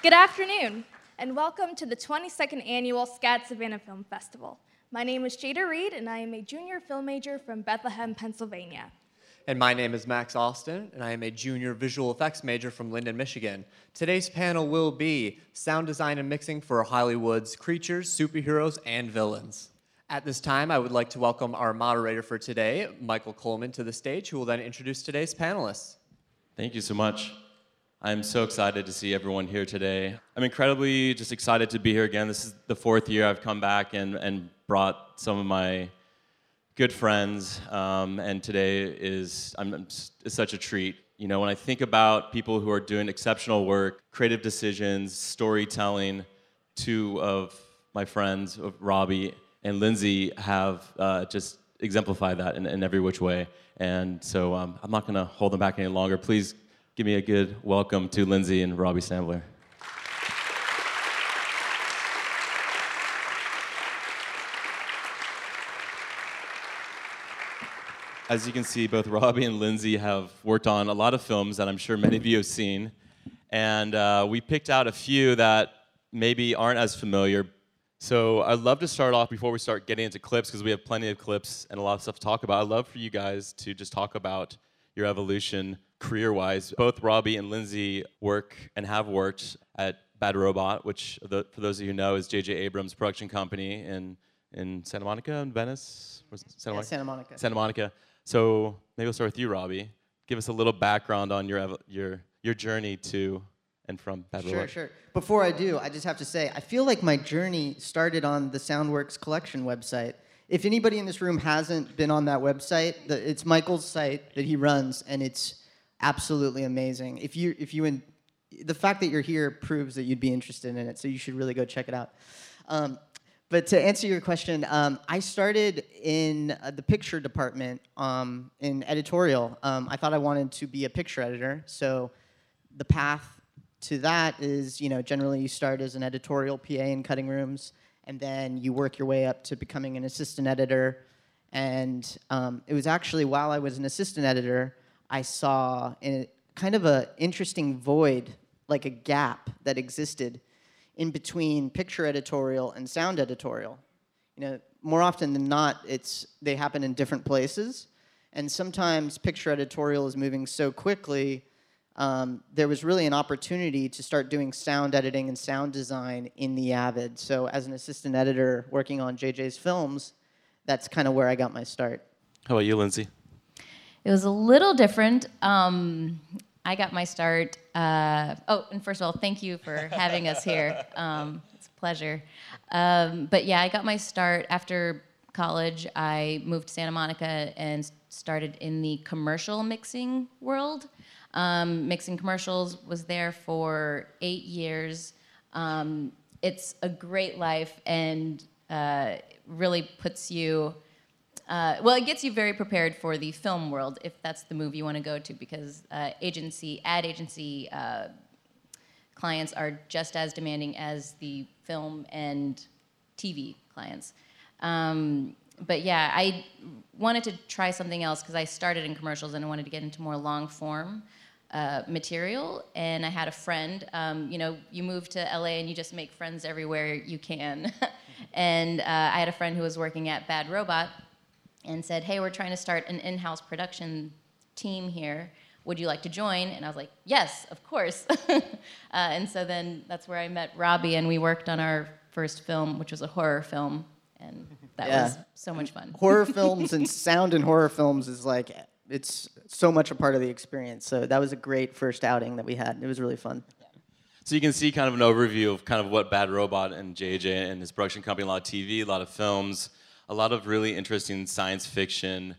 Good afternoon, and welcome to the 22nd Annual SCAD Savannah Film Festival. My name is Jada Reed, and I am a junior film major from Bethlehem, Pennsylvania. And my name is Max Austin, and I am a junior visual effects major from Linden, Michigan. Today's panel will be sound design and mixing for Hollywood's creatures, superheroes, and villains. At this time, I would like to welcome our moderator for today, Michael Coleman, to the stage, who will then introduce today's panelists. Thank you so much. I'm so excited to see everyone here today. I'm incredibly just excited to be here again. This is the fourth year I've come back and, and brought some of my good friends, um, and today is I'm, is such a treat. You know, when I think about people who are doing exceptional work, creative decisions, storytelling, two of my friends, Robbie and Lindsay, have uh, just exemplified that in, in, every which way. And so um, I'm not going to hold them back any longer. Please give me a good welcome to Lindsay and Robbie Stambler. As you can see, both Robbie and Lindsay have worked on a lot of films that I'm sure many of you have seen. And uh, we picked out a few that maybe aren't as familiar. So I'd love to start off before we start getting into clips, because we have plenty of clips and a lot of stuff to talk about. I'd love for you guys to just talk about your evolution career wise. Both Robbie and Lindsay work and have worked at Bad Robot, which, for those of you who know, is J.J. Abrams' production company in, in Santa Monica and Venice. Santa, Monica? Yeah, Santa Monica. Santa Monica. So maybe we'll start with you, Robbie. Give us a little background on your your your journey to and from Bad Robot. Sure, sure. Before I do, I just have to say I feel like my journey started on the Soundworks collection website. If anybody in this room hasn't been on that website, it's Michael's site that he runs, and it's absolutely amazing. If you if you in, the fact that you're here proves that you'd be interested in it, so you should really go check it out. Um, but to answer your question, um, I started in uh, the picture department um, in editorial. Um, I thought I wanted to be a picture editor, so the path to that is, you know, generally you start as an editorial PA in cutting rooms, and then you work your way up to becoming an assistant editor. And um, it was actually while I was an assistant editor, I saw a, kind of an interesting void, like a gap that existed in between picture editorial and sound editorial. You know, more often than not, it's they happen in different places, and sometimes picture editorial is moving so quickly. Um, there was really an opportunity to start doing sound editing and sound design in the Avid. So, as an assistant editor working on JJ's films, that's kind of where I got my start. How about you, Lindsay? It was a little different. Um, I got my start. Uh, oh, and first of all, thank you for having us here. Um, it's a pleasure. Um, but yeah, I got my start after college. I moved to Santa Monica and started in the commercial mixing world. Um, mixing commercials was there for eight years. Um, it's a great life and uh, really puts you uh, well, it gets you very prepared for the film world if that's the move you want to go to, because uh, agency, ad agency uh, clients are just as demanding as the film and TV clients. Um, but yeah, I wanted to try something else because I started in commercials and I wanted to get into more long form. Uh, material and i had a friend um, you know you move to la and you just make friends everywhere you can and uh, i had a friend who was working at bad robot and said, Hey, we're trying to start an in house production team here. Would you like to join? And I was like, Yes, of course. uh, and so then that's where I met Robbie, and we worked on our first film, which was a horror film. And that yeah. was so much fun. Horror films and sound in horror films is like, it's so much a part of the experience. So that was a great first outing that we had. It was really fun. So you can see kind of an overview of kind of what Bad Robot and JJ and his production company, a lot of TV, a lot of films, a lot of really interesting science fiction,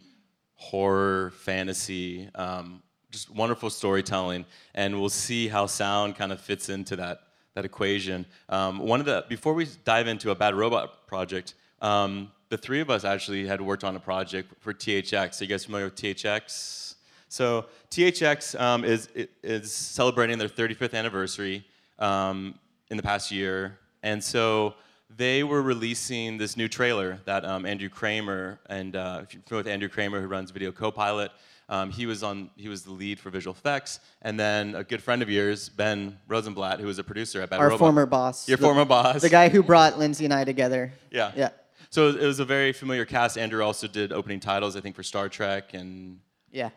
horror, fantasy, um, just wonderful storytelling, and we'll see how sound kind of fits into that that equation. Um, one of the before we dive into a bad robot project, um, the three of us actually had worked on a project for THX. Are you guys familiar with THX? So THX um, is is celebrating their 35th anniversary um, in the past year, and so they were releasing this new trailer that um, Andrew Kramer, and uh, if you're familiar with Andrew Kramer, who runs Video Copilot, Um, he was on. He was the lead for visual effects, and then a good friend of yours, Ben Rosenblatt, who was a producer at Bad Our Robot. former boss. Your the- former boss. The guy who brought Lindsay and I together. Yeah. Yeah. So it was a very familiar cast. Andrew also did opening titles, I think, for Star Trek and Yeah.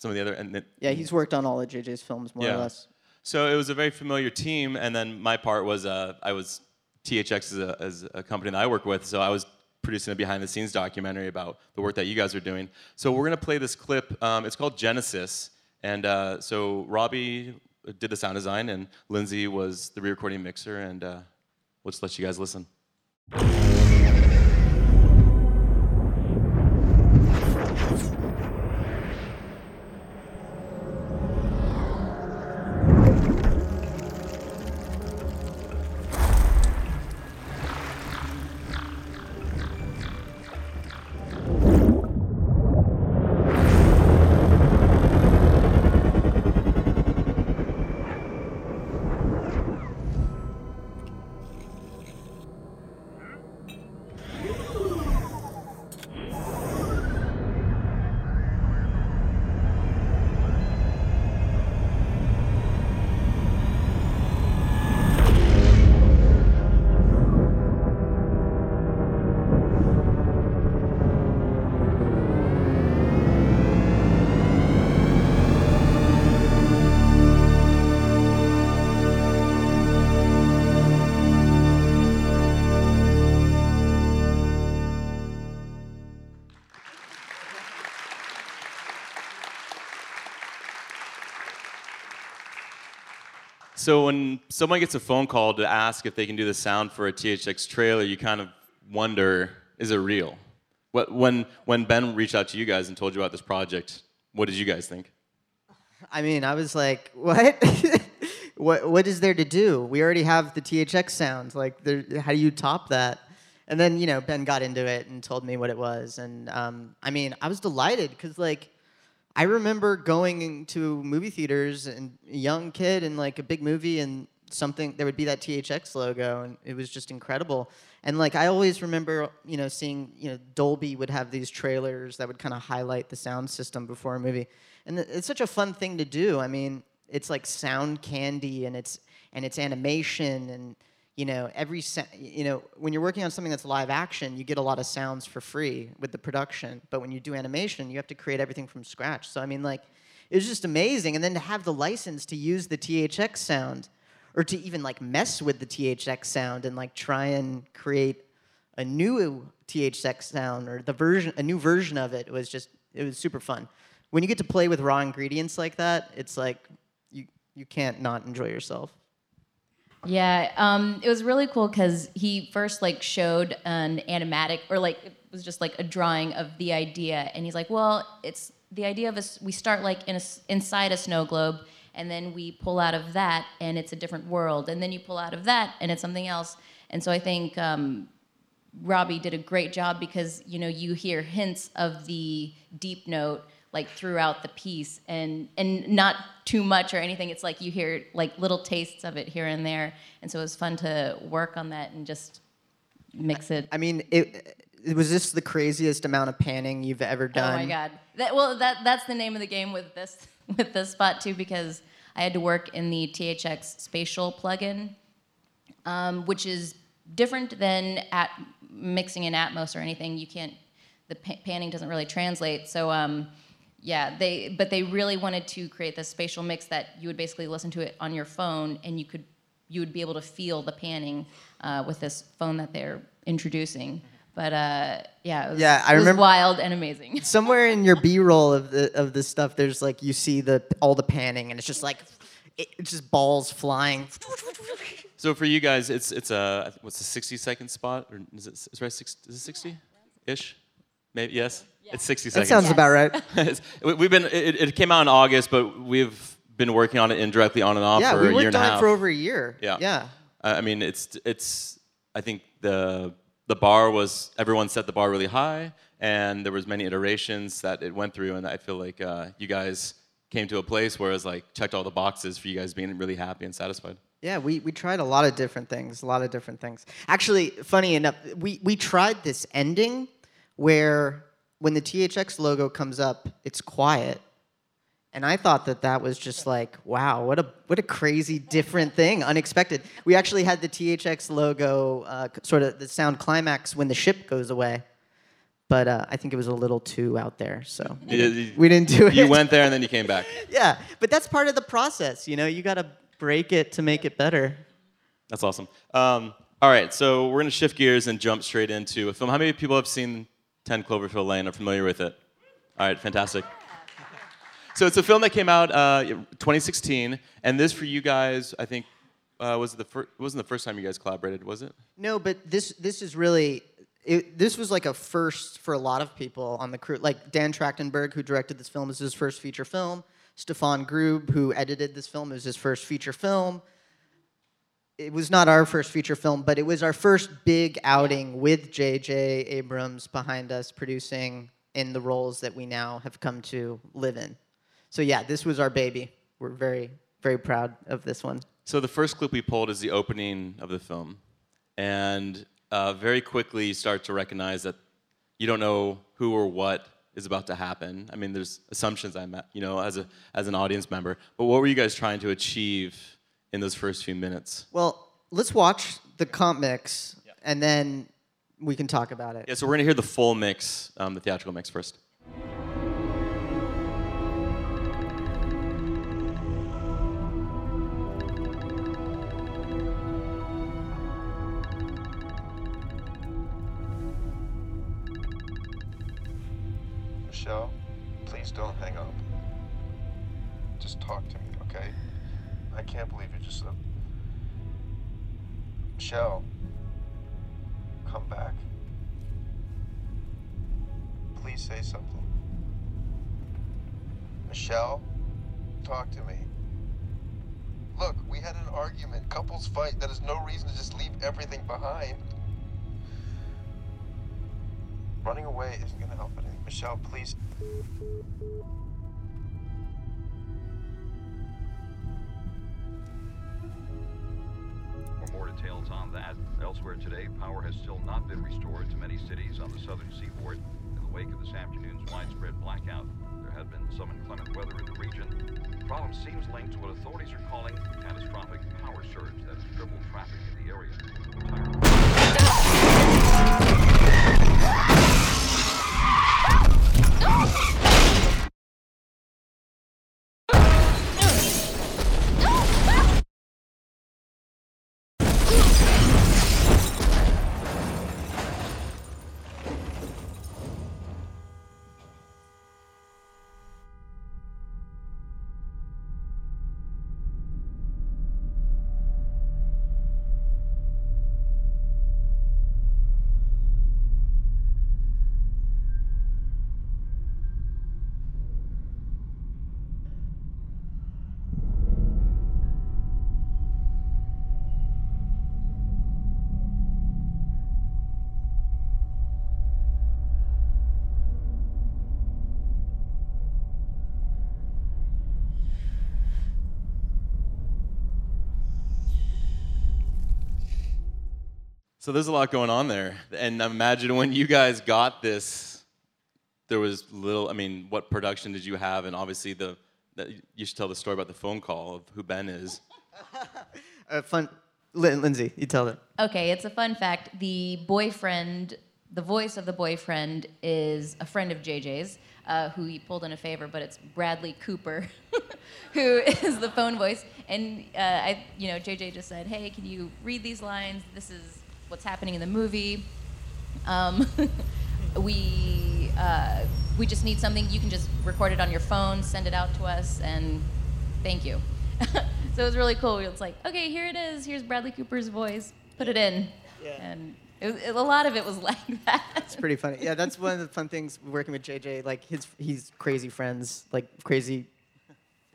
some of the other. And Yeah, he's worked on all of JJ's films more or less. So it was a very familiar team, and then my part was uh, I was THX is a, as a company that I work with, so I was producing a behind-the-scenes documentary about the work that you guys are doing. So we're gonna play this clip. Um, it's called Genesis, and uh, so Robbie did the sound design, and Lindsay was the re-recording mixer, and uh, we'll just let you guys listen. So when someone gets a phone call to ask if they can do the sound for a THX trailer, you kind of wonder, is it real? What, when, when Ben reached out to you guys and told you about this project, what did you guys think? I mean, I was like, what? what what is there to do? We already have the THX sound. Like, there, how do you top that? And then you know, Ben got into it and told me what it was, and um, I mean, I was delighted because like, I remember going to movie theaters and a young kid and like a big movie and something there would be that THX logo and it was just incredible. And like I always remember, you know, seeing, you know, Dolby would have these trailers that would kind of highlight the sound system before a movie. And it's such a fun thing to do. I mean, it's like sound candy and it's and it's animation and you know, every you know, when you're working on something that's live action, you get a lot of sounds for free with the production. But when you do animation, you have to create everything from scratch. So I mean, like, it was just amazing. And then to have the license to use the THX sound, or to even like mess with the THX sound and like try and create a new THX sound or the version, a new version of it was just, it was super fun. When you get to play with raw ingredients like that, it's like you you can't not enjoy yourself. Yeah, um, it was really cool because he first like showed an animatic or like it was just like a drawing of the idea, and he's like, "Well, it's the idea of us. We start like in a inside a snow globe, and then we pull out of that, and it's a different world, and then you pull out of that, and it's something else." And so I think um, Robbie did a great job because you know you hear hints of the deep note like throughout the piece and and not too much or anything it's like you hear like little tastes of it here and there and so it was fun to work on that and just mix it I mean, it, it was this the craziest amount of panning you've ever done. oh my god that well that that's the name of the game with this with this spot too because i had to work in the thx spatial plugin um, which is different than at mixing in Atmos or anything. You can't, the panning doesn't really translate. So um, yeah, they, but they really wanted to create this spatial mix that you would basically listen to it on your phone and you could, you would be able to feel the panning uh, with this phone that they're introducing. But uh, yeah, it was, Yeah, I it was remember- wild and amazing. Somewhere in your B-roll of the of this stuff, there's like you see the all the panning, and it's just like it, it's just balls flying. So for you guys, it's it's a what's the 60 second spot or is it is it right six, is it 60 ish? Maybe yes. It's 60 seconds. That seconds. sounds about right. We- We've been it, it came out in August, but we've been working on it indirectly on and off Yeah, for we a year worked and a on half. it for over a year. Yeah. Yeah. I I mean, it's it's. I think the the bar was everyone set the bar really high, and there was many iterations that it went through, and I feel like uh, you guys came to a place where it was like checked all the boxes for you guys being really happy and satisfied. Yeah, we, we tried a lot of different things, a lot of different things. Actually, funny enough, we, we tried this ending where when the THX logo comes up, it's quiet, And I thought that that was just like, wow, what a what a crazy different thing, unexpected. We actually had the THX logo, uh, sort of the sound climax when the ship goes away, but uh, I think it was a little too out there, so You- you- we didn't do it. You went there and then you came back. yeah, but that's part of the process, you know. You got to break it to make it better. That's awesome. Um, all right, so we're gonna shift gears and jump straight into a film. How many people have seen 10 Cloverfield Lane? Are familiar with it? All right, fantastic. So it's a film that came out uh, 2016, and this for you guys, I think, uh, was the fir- wasn't the first time you guys collaborated, was it? No, but this this is really it, this was like a first for a lot of people on the crew. Like Dan Trachtenberg, who directed this film, is his first feature film. Stefan Grube, who edited this film, is his first feature film. It was not our first feature film, but it was our first big outing with J.J. Abrams behind us, producing in the roles that we now have come to live in. So yeah, this was our baby. We're very very proud of this one. So the first clip we pulled is the opening of the film, and uh, very quickly you start to recognize that you don't know who or what is about to happen. I mean, there's assumptions I'm, at, you know, as a as an audience member. But what were you guys trying to achieve in those first few minutes? Well, let's watch the comp mix, and then we can talk about it. Yeah, so we're gonna hear the full mix, um, the theatrical mix first. Has still not been restored to many cities on the southern seaboard in the wake of this afternoon's widespread blackout. There had been some inclement weather in the region. The problem seems linked to what authorities are calling catastrophic power surge that has crippled traffic in the area. So there's a lot going on there, and imagine when you guys got this, there was little. I mean, what production did you have? And obviously, the, the you should tell the story about the phone call of who Ben is. Uh, fun, Lin- Lindsay, you tell them. Okay, it's a fun fact. The boyfriend, the voice of the boyfriend is a friend of JJ's, uh, who he pulled in a favor, but it's Bradley Cooper, who is the phone voice. And uh, I, you know, JJ just said, "Hey, can you read these lines? This is what's happening in the movie." Um, we uh, we just need something you can just record it on your phone, send it out to us, and thank you. so it was really cool. It's like, okay, here it is. Here's Bradley Cooper's voice. Put it in. Yeah. And it, it- a lot of it was like that. It's pretty funny. Yeah, that's one of the fun things working with JJ. Like his, he's crazy friends, like crazy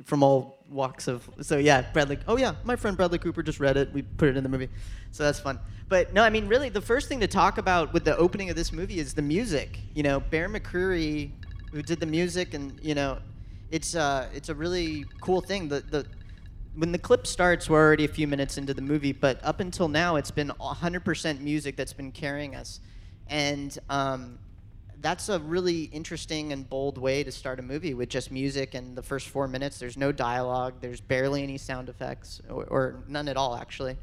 from all walks of. So yeah, Bradley. Oh yeah, my friend Bradley Cooper just read it. We put it in the movie, so that's fun. But no, I mean, really, the first thing to talk about with the opening of this movie is the music. You know, Bear McCreary, who did the music, and you know, it's uh, it's a really cool thing. The the when the clip starts, we're already a few minutes into the movie, but up until now, it's been 100% music that's been carrying us. And um, that's a really interesting and bold way to start a movie with just music and the first four minutes. There's no dialogue. There's barely any sound effects, or, or none at all, actually.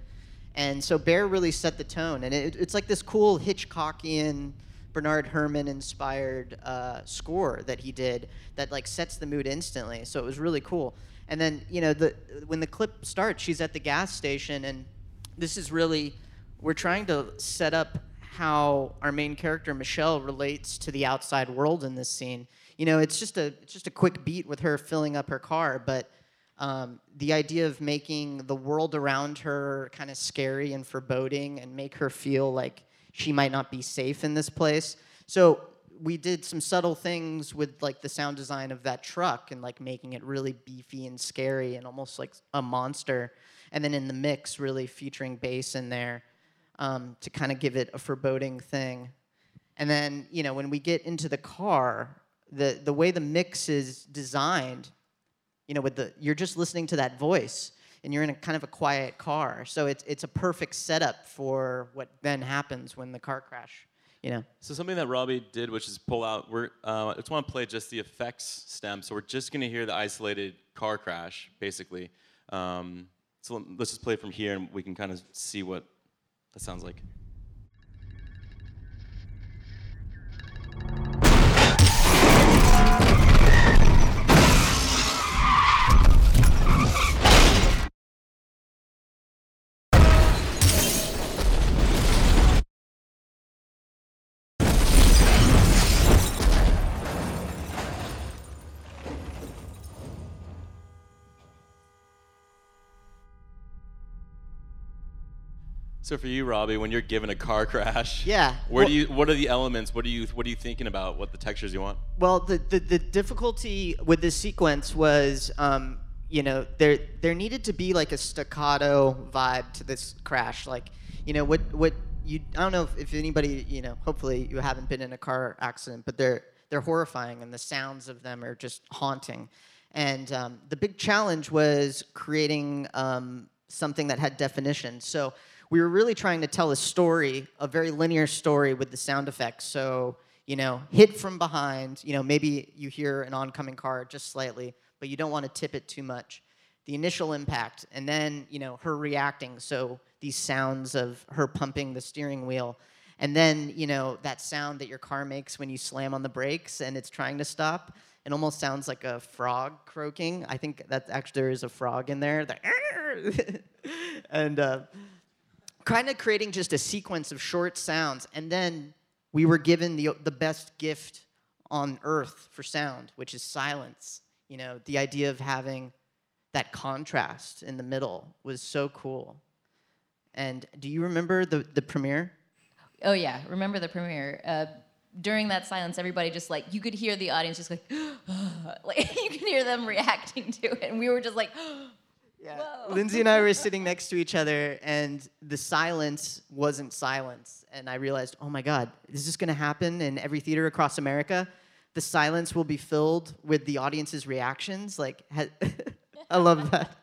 And so Bear really set the tone, and it, it's like this cool Hitchcockian, Bernard Herrmann inspired uh, score that he did that like sets the mood instantly. So it was really cool. And then you know the when the clip starts, she's at the gas station, and this is really we're trying to set up how our main character Michelle relates to the outside world in this scene. You know, it's just a it's just a quick beat with her filling up her car, but um, the idea of making the world around her kind of scary and foreboding and make her feel like she might not be safe in this place. So we did some subtle things with like the sound design of that truck and like making it really beefy and scary and almost like a monster. And then in the mix, really featuring bass in there um, to kind of give it a foreboding thing. And then, you know, when we get into the car, the, the way the mix is designed, you know, with the you're just listening to that voice and you're in a kind of a quiet car. So it's it's a perfect setup for what then happens when the car crash, you know. So something that Robbie did, which is pull out. We're uh, I just want to play just the effects stem. So we're just gonna hear the isolated car crash, basically. Um, so let's just play from here, and we can kind of see what that sounds like. So for you, Robbie, when you're given a car crash, Yeah, where well- do you? What are the elements? What do you? What are you thinking about? What the textures you want? Well, the, the, the difficulty with this sequence was, um, you know, there there needed to be like a staccato vibe to this crash. Like, you know, what what you I don't know if, if anybody, you know, hopefully you haven't been in a car accident, but they're they're horrifying and the sounds of them are just haunting. And um, the big challenge was creating um, something that had definition. So we were really trying to tell a story, a very linear story with the sound effects. So, you know, hit from behind, you know, maybe you hear an oncoming car just slightly, but you don't want to tip it too much. The initial impact, and then, you know, her reacting. So these sounds of her pumping the steering wheel. And then, you know, that sound that your car makes when you slam on the brakes and it's trying to stop. It almost sounds like a frog croaking. I think that actually there is a frog in there. The and uh, kind of creating just a sequence of short sounds. And then we were given the, the best gift on earth for sound, which is silence. You know, the idea of having that contrast in the middle was so cool. And do you remember the, the premiere? Oh yeah, remember the premiere? Uh, during that silence, everybody just like you could hear the audience just like, like you can hear them reacting to it, and we were just like, Yeah. Whoa. Lindsay and I were sitting next to each other, and the silence wasn't silence. And I realized, oh my God, is this going to happen in every theater across America? The silence will be filled with the audience's reactions. Like, I love that.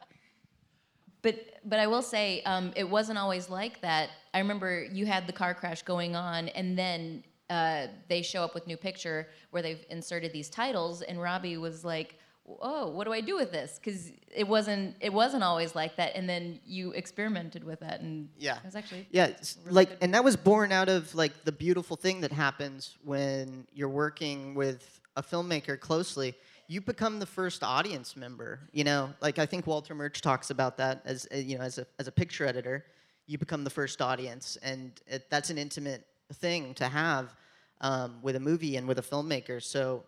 But but I will say um, it wasn't always like that. I remember you had the car crash going on, and then uh, they show up with new picture where they've inserted these titles, and Robbie was like, "Oh, what do I do with this?" Because it wasn't it wasn't always like that. And then you experimented with that, and Yeah. it was actually Yeah, it's like, and that was born out of like the beautiful thing that happens when you're working with a filmmaker closely. You become the first audience member. You know, like I think Walter Murch talks about that as uh, you know, as a as a picture editor, you become the first audience, and it, that's an intimate thing to have um, with a movie and with a filmmaker. So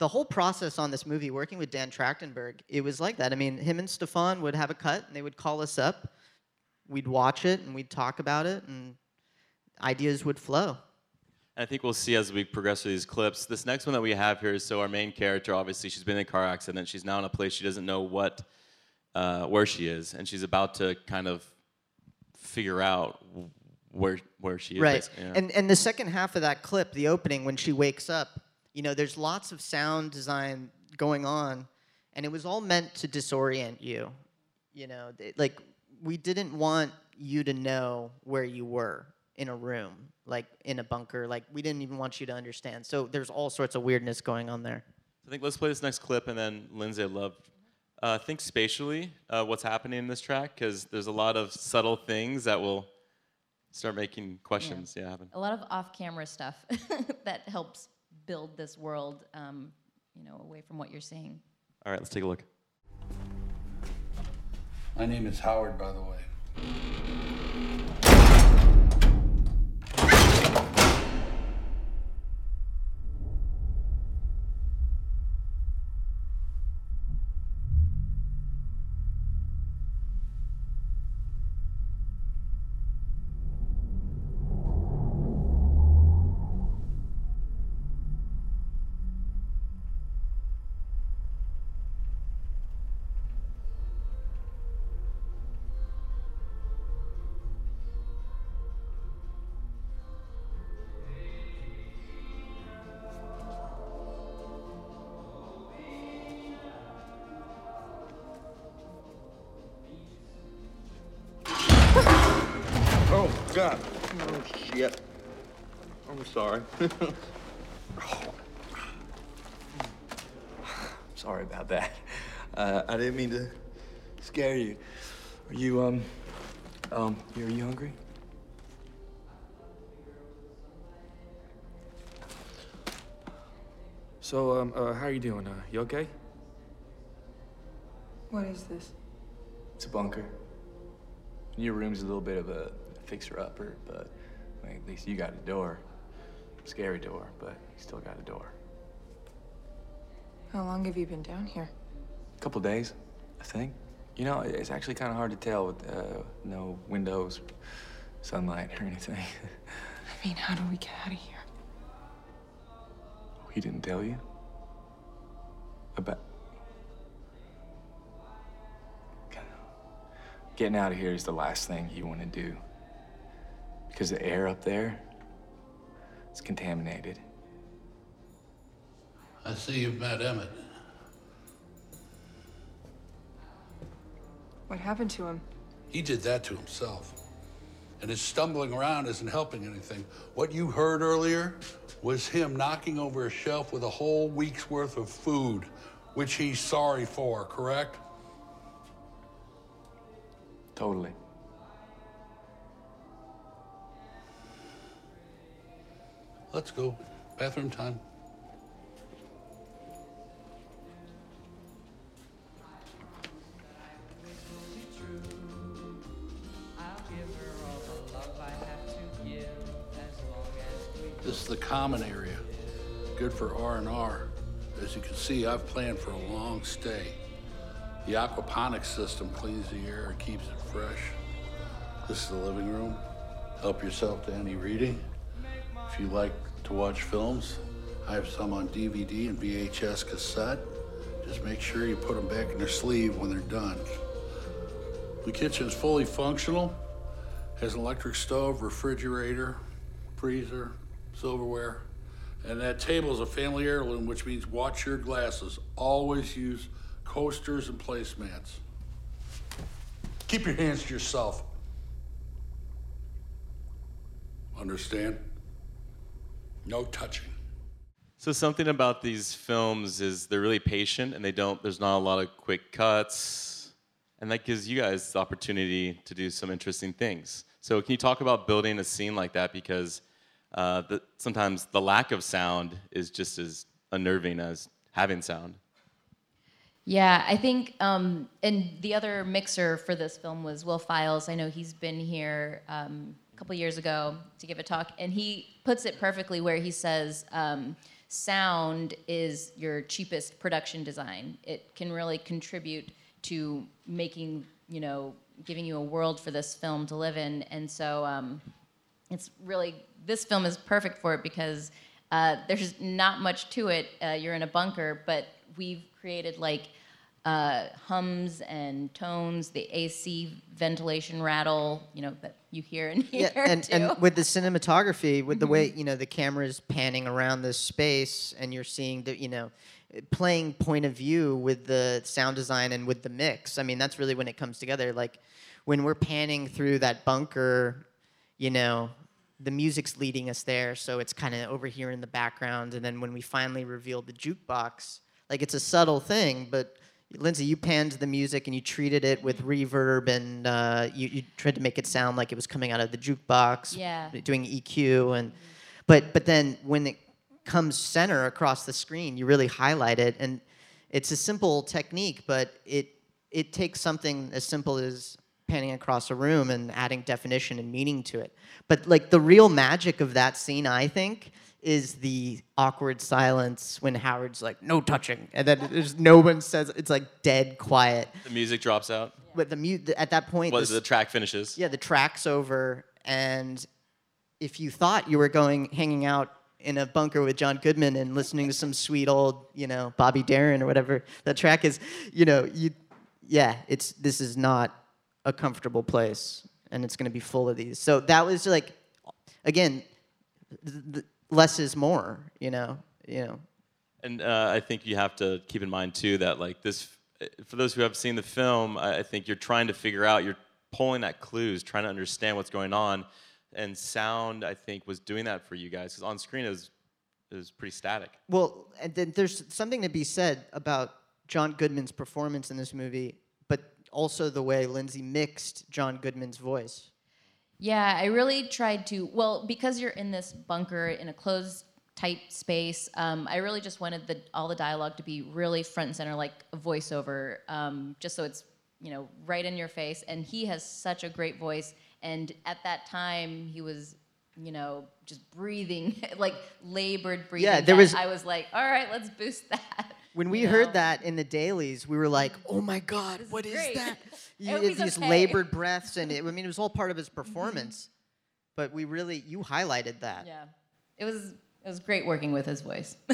the whole process on this movie, working with Dan Trachtenberg, it was like that. I mean, him and Stefan would have a cut, and they would call us up. We'd watch it, and we'd talk about it, and ideas would flow. I think we'll see as we progress through these clips. This next one that we have here is so our main character, obviously, she's been in a car accident. She's now in a place she doesn't know what, uh, where she is, and she's about to kind of figure out where where she is. right. yeah. And and the second half of that clip, the opening when she wakes up, you know, there's lots of sound design going on, and it was all meant to disorient you. You know, th- like we didn't want you to know where you were in a room, like in a bunker. Like we didn't even want you to understand. So there's all sorts of weirdness going on there. I think let's play this next clip, and then Lindsay, I'd love. Uh, think spatially, uh, what's happening in this track, because there's a lot of subtle things that will start making questions. Yeah, happen. A lot of off-camera stuff that helps build this world, um, you know, away from what you're seeing. All right, let's take a look. My name is Howard, by the way. God. Oh, shit. I'm sorry. sorry about that. Uh, I didn't mean to scare you. Are you, um, um, are you hungry? So, um, uh, how are you doing? Uh, you okay? What is this? It's a bunker. Your room's a little bit of a fixer-upper, but I mean, at least you got a door. Scary door, but you still got a door. How long have you been down here? A couple days, I think. You know, it's actually kind of hard to tell with uh, no windows, sunlight, or anything. I mean, how do we get out of here? he didn't tell you about getting out of here is the last thing you want to do because the air up there is contaminated. I see you've met Emmett. What happened to him? He did that to himself. And his stumbling around isn't helping anything. What you heard earlier was him knocking over a shelf with a whole week's worth of food, which he's sorry for, correct? Totally. Let's go. Bathroom time. This is the common area, good for R and R. As you can see, I've planned for a long stay. The aquaponics system cleans the air and keeps it fresh. This is the living room. Help yourself to any reading. If you like to watch films, I have some on DVD and VHS cassette. Just make sure you put them back in their sleeve when they're done. The kitchen is fully functional, has an electric stove, refrigerator, freezer, silverware. And that table is a family heirloom, which means watch your glasses. Always use coasters and placemats. Keep your hands to yourself. Understand? No touching. So something about these films is they're really patient and they don't. There's not a lot of quick cuts, and that gives you guys the opportunity to do some interesting things. So can you talk about building a scene like that? Because uh, the, sometimes the lack of sound is just as unnerving as having sound. Yeah, I think, um, and the other mixer for this film was Will Files. I know he's been here um, a couple years ago to give a talk, and he puts it perfectly where he says, um, sound is your cheapest production design. It can really contribute to making, you know, giving you a world for this film to live in. And so um, it's really, this film is perfect for it because uh, there's not much to it. Uh, you're in a bunker, but we've created like uh, hums and tones, the AC ventilation rattle, you know, that you hear in here Yeah, and, too. and with the cinematography, with the way you know the camera's panning around this space, and you're seeing the you know playing point of view with the sound design and with the mix. I mean, that's really when it comes together. Like when we're panning through that bunker, you know, the music's leading us there, so it's kind of over here in the background. And then when we finally reveal the jukebox, like it's a subtle thing, but Lindsay, you panned the music and you treated it with reverb, and uh, you, you tried to make it sound like it was coming out of the jukebox, Yeah. doing EQ, and but but then when it comes center across the screen, you really highlight it, and it's a simple technique, but it it takes something as simple as panning across a room and adding definition and meaning to it. But like the real magic of that scene, I think, is the awkward silence when Howard's like, "No touching," and then there's no one says it's like dead quiet. The music drops out. But the mute at that point, Was this- the track finishes? yeah, the track's over, and if you thought you were going hanging out in a bunker with John Goodman and listening to some sweet old, you know, Bobby Darin or whatever that track is, you know, you, yeah, it's this is not a comfortable place, and it's going to be full of these. So that was like, again, th- th- less is more, you know, you know. And uh, I think you have to keep in mind too that like this, for those who have seen the film, I, I think you're trying to figure out, you're pulling at clues, trying to understand what's going on, and sound I think was doing that for you guys because on screen it was it was pretty static. Well, and then there's something to be said about John Goodman's performance in this movie, but also the way Lindsay mixed John Goodman's voice. Yeah, I really tried to. Well, because you're in this bunker in a closed, tight space, um, I really just wanted the all the dialogue to be really front and center, like a voiceover, um, just so it's you know right in your face. And he has such a great voice, and at that time he was. You know, just breathing, like labored breathing. Yeah, there was- I was like, all right, let's boost that. When we you heard know? that in the dailies, we were like, "Oh my God, what is great. that?" I You, hope had he's these okay. labored breaths, and it, I mean, it was all part of his mm-hmm. performance. But we really, you highlighted that. Yeah, it was it was great working with his voice.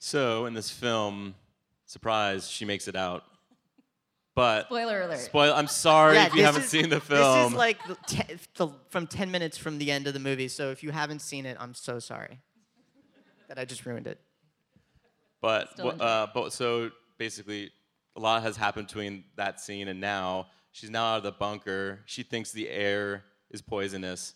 So in this film, surprise, she makes it out. But Spoiler alert. Spoil. I'm sorry Yeah, if you haven't is- seen the film. This is like the te- the, from 10 minutes from the end of the movie. So if you haven't seen it, I'm so sorry that I just ruined it. But Still uh, but so basically, a lot has happened between that scene and now. She's now out of the bunker. She thinks the air is poisonous,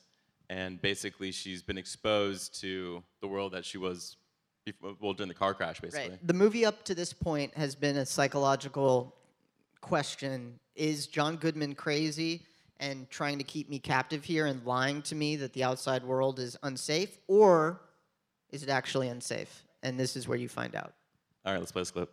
and basically, she's been exposed to the world that she was, before, well, during the car crash, basically. Right. The movie up to this point has been a psychological question. Is John Goodman crazy and trying to keep me captive here and lying to me that the outside world is unsafe? Or is it actually unsafe? And this is where you find out. All right, let's play this clip.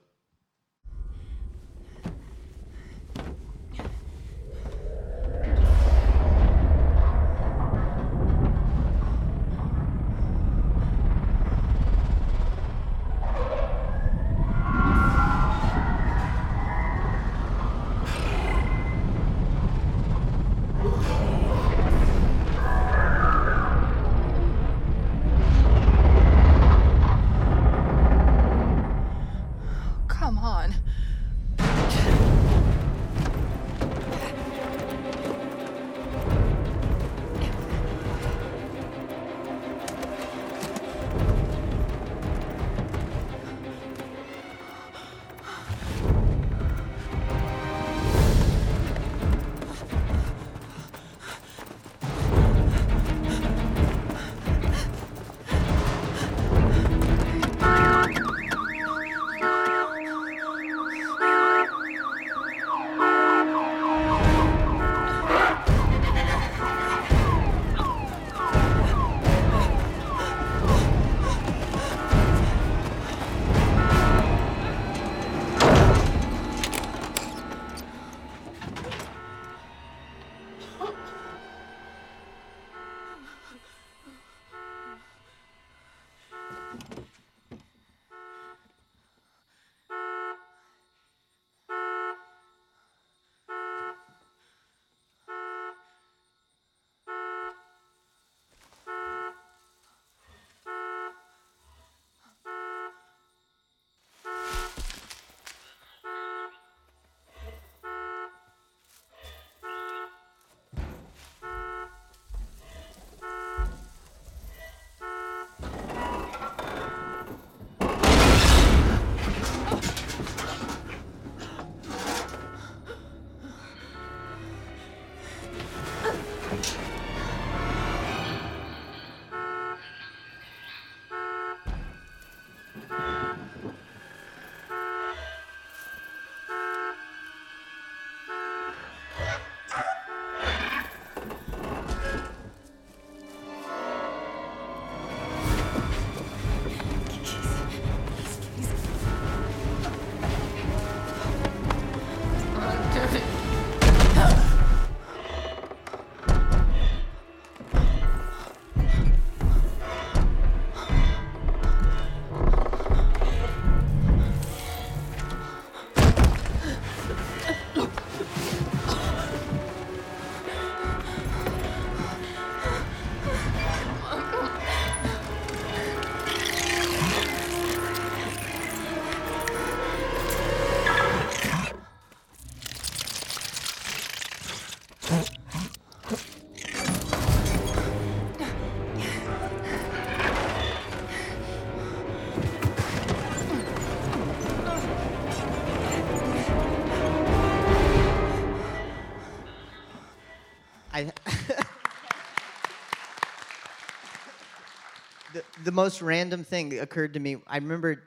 The, most random thing occurred to me. I remember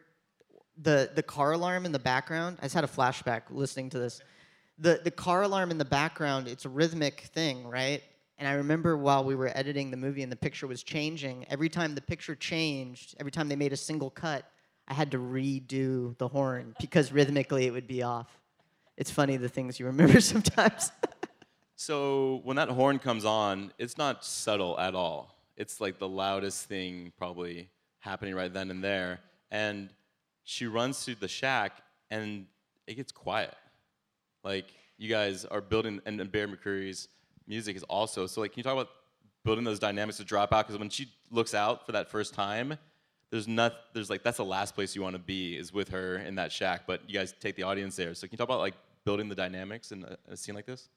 the the car alarm in the background. I just had a flashback listening to this. The the car alarm in the background. It's a rhythmic thing, right? And I remember while we were editing the movie and the picture was changing, every time the picture changed, every time they made a single cut, I had to redo the horn because rhythmically it would be off. It's funny the things you remember sometimes. So when that horn comes on, it's not subtle at all. It's like the loudest thing probably happening right then and there. And she runs through the shack and it gets quiet. Like you guys are building, and and Bear McCreary's music is also. So like, can you talk about building those dynamics to drop out? Because when she looks out for that first time, there's not. There's like that's the last place you want to be is with her in that shack. But you guys take the audience there. So can you talk about like building the dynamics in a, a scene like this?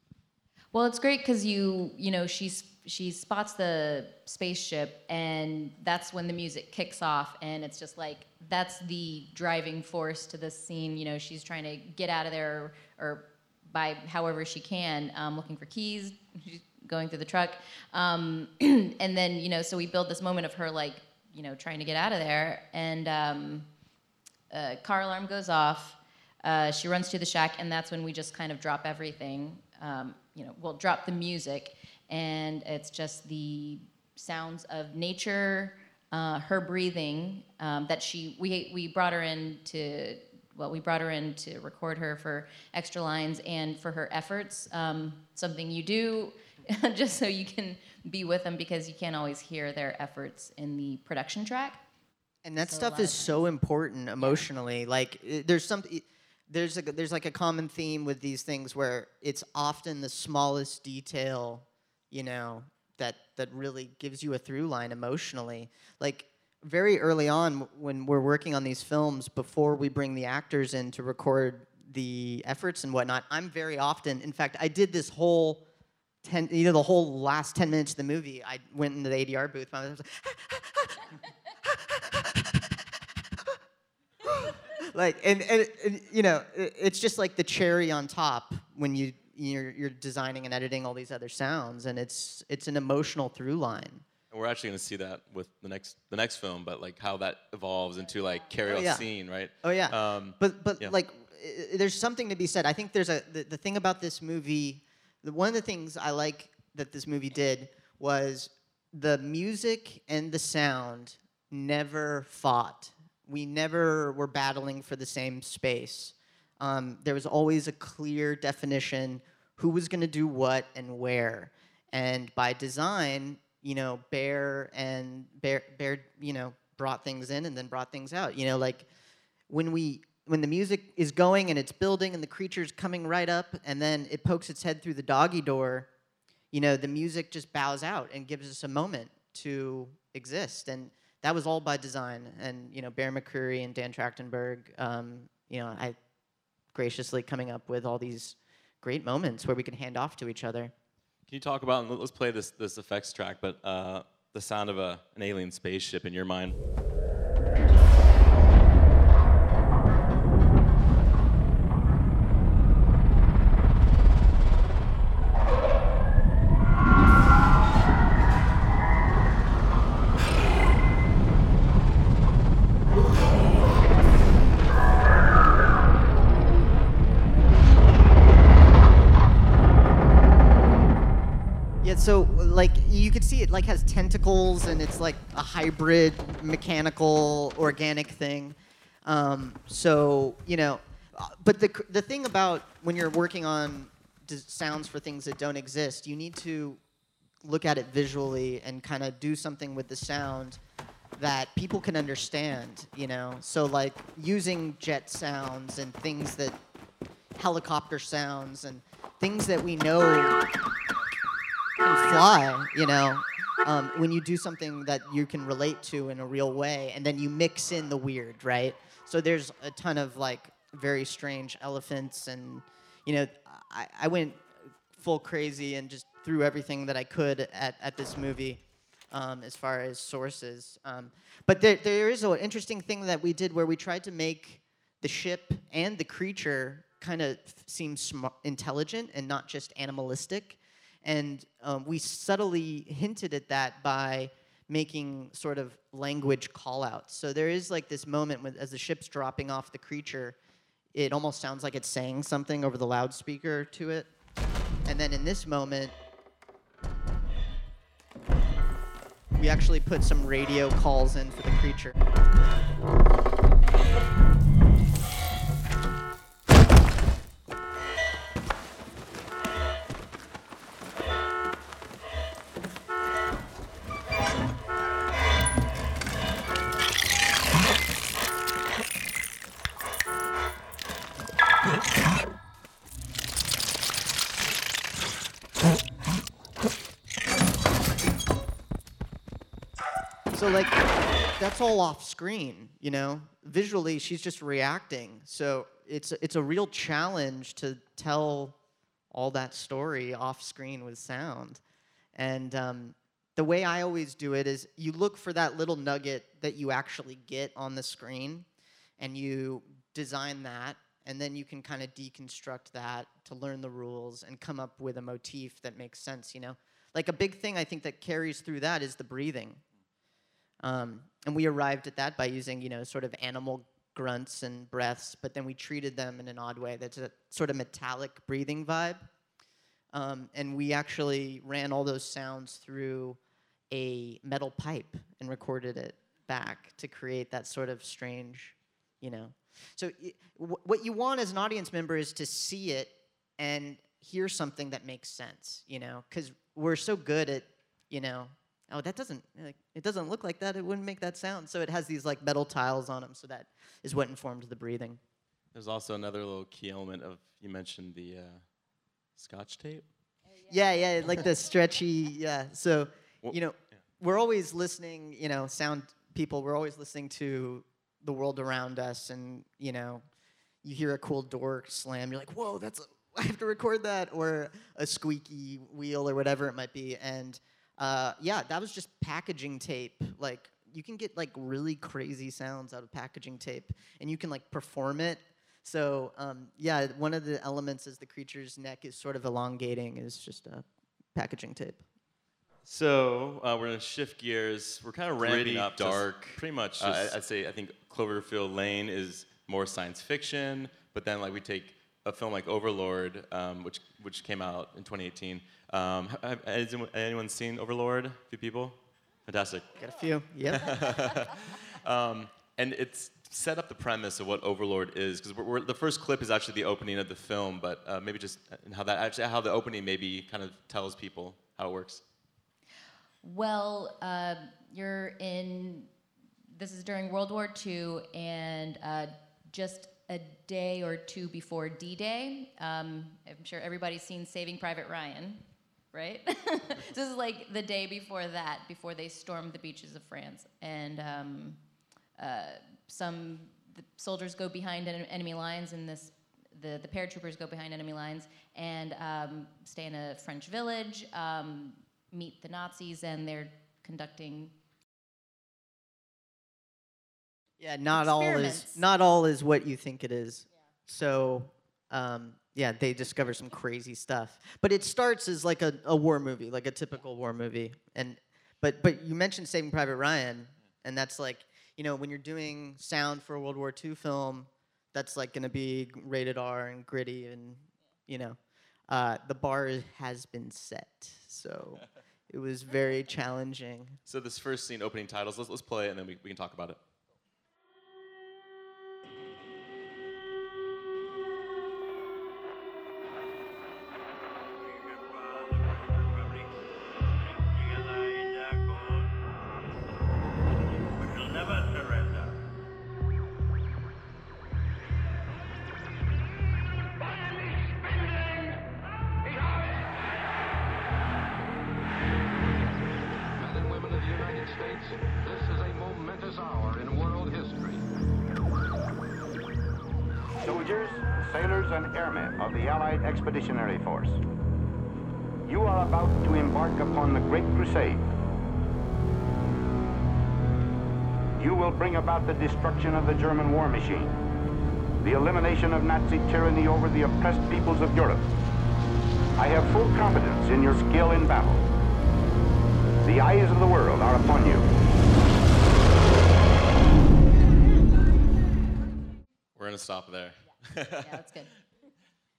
Well, it's great because you you know she's she spots the spaceship and that's when the music kicks off and it's just like that's the driving force to this scene. You know, she's trying to get out of there or, or by however she can, um, looking for keys, she's going through the truck, um, and then you know so we build this moment of her like you know trying to get out of there and. Um, uh, car alarm goes off. Uh, she runs to the shack, and that's when we just kind of drop everything. Um, you know, we'll drop the music, and it's just the sounds of nature, uh, her breathing. Um, that she we we brought her in to well, we brought her in to record her for extra lines and for her efforts. Um, something you do just so you can be with them because you can't always hear their efforts in the production track. And that So stuff is so important emotionally. Like there's some there's a, there's like a common theme with these things where it's often the smallest detail, you know, that that really gives you a through line emotionally. Like very early on when we're working on these films before we bring the actors in to record the efforts and whatnot, I'm very often, in fact, I did this whole 10, you know, the whole last 10 minutes of the movie, I went into the ADR booth. Was like, and, and, and you know, it, it's just like the cherry on top when you you're, you're designing and editing all these other sounds, and it's it's an emotional through line. And we're actually going to see that with the next the next film, but like how that evolves into like carry Oh, yeah. scene, right? Oh yeah. Um, but but yeah. like, there's something to be said. I think there's a the, the thing about this movie. The, one of the things I like that this movie did was the music and the sound never fought. We never were battling for the same space. Um, there was always a clear definition who was going to do what and where. And by design, you know, Bear and Bear, Bear, you know, brought things in and then brought things out. You know, like when we when the music is going and it's building and the creature's coming right up and then it pokes its head through the doggy door, you know, the music just bows out and gives us a moment to exist. And that was all by design. And you know, Bear McCreary and Dan Trachtenberg, um, you know, I graciously coming up with all these great moments where we can hand off to each other. Can you talk about? Let's play this this effects track, but uh, the sound of a an alien spaceship in your mind. Could see it like has tentacles and it's like a hybrid mechanical organic thing. Um, so you know, uh, but the the thing about when you're working on sounds for things that don't exist, you need to look at it visually and kind of do something with the sound that people can understand. You know, so like using jet sounds and things that helicopter sounds and things that we know can fly, you know, um, when you do something that you can relate to in a real way, and then you mix in the weird, right? So there's a ton of like very strange elephants, and you know, I, I went full crazy and just threw everything that I could at, at this movie. Um, as far as sources, um, but there, there is an interesting thing that we did where we tried to make the ship and the creature kind of seem sm- intelligent and not just animalistic. And um, we subtly hinted at that by making sort of language callouts. So there is like this moment with, as the ship's dropping off the creature, it almost sounds like it's saying something over the loudspeaker to it. And then in this moment, we actually put some radio calls in for the creature. That's all off screen, you know. Visually, she's just reacting. So it's it's a real challenge to tell all that story off screen with sound. And um, the way I always do it is you look for that little nugget that you actually get on the screen, and you design that, and then you can kind of deconstruct that to learn the rules and come up with a motif that makes sense. You know, like a big thing I think that carries through that is the breathing. Um, and we arrived at that by using, you know, sort of animal grunts and breaths, but then we treated them in an odd way that's a sort of metallic breathing vibe. Um, and we actually ran all those sounds through a metal pipe and recorded it back to create that sort of strange, you know. So what you want as an audience member is to see it and hear something that makes sense, you know, because we're so good at, you know, oh that doesn't like, it doesn't look like that. It wouldn't make that sound. So it has these like metal tiles on them so that is what informed the breathing. There's also another little key element of you mentioned the uh, scotch tape. yeah yeah like the stretchy yeah. So you know we're always listening you know sound people we're always listening to the world around us and you know you hear a cool door slam you're like whoa that's a, i have to record that or a squeaky wheel or whatever it might be. And uh, yeah that was just packaging tape like you can get like really crazy sounds out of packaging tape and you can like perform it so um, yeah one of the elements is the creature's neck is sort of elongating is just uh, packaging tape So uh, we're gonna shift gears. We're kind of ramping Gritty, up, just dark. pretty much. Uh, Just, I- I'd say I think Cloverfield Lane is more science fiction, but then like we take a film like Overlord, um, which which came out in 2018. Um, have, has anyone- anyone seen Overlord? A few people. Fantastic. got a few yeah Um, and it's set up the premise of what Overlord is, because we're, we're, the first clip is actually the opening of the film, but uh, maybe just uh, how that actually how the opening maybe kind of tells people how it works. Well, uh, you're in. This is during World War II, and uh, just a day or two before D-Day. Um, I'm sure everybody's seen Saving Private Ryan, right? this is like the day before that, before they stormed the beaches of France, and um, uh, some soldiers go behind en- enemy lines, and this the, the paratroopers go behind enemy lines and um, stay in a French village, um, meet the Nazis, and they're conducting. Yeah, not all is not all is what you think it is. So, um, yeah, they discover some crazy stuff. But it starts as like a, a war movie, like a typical war movie. And but but you mentioned Saving Private Ryan, and that's like you know when you're doing sound for a World War II film, that's like going to be rated R and gritty, and you know, uh, the bar has been set. So. It was very challenging. So this first scene, opening titles, let's, let's play it and then we, we can talk about it. About the destruction of the German war machine, the elimination of Nazi tyranny over the oppressed peoples of Europe, I have full confidence in your skill in battle. The eyes of the world are upon you. We're gonna stop there. Yeah, that's good.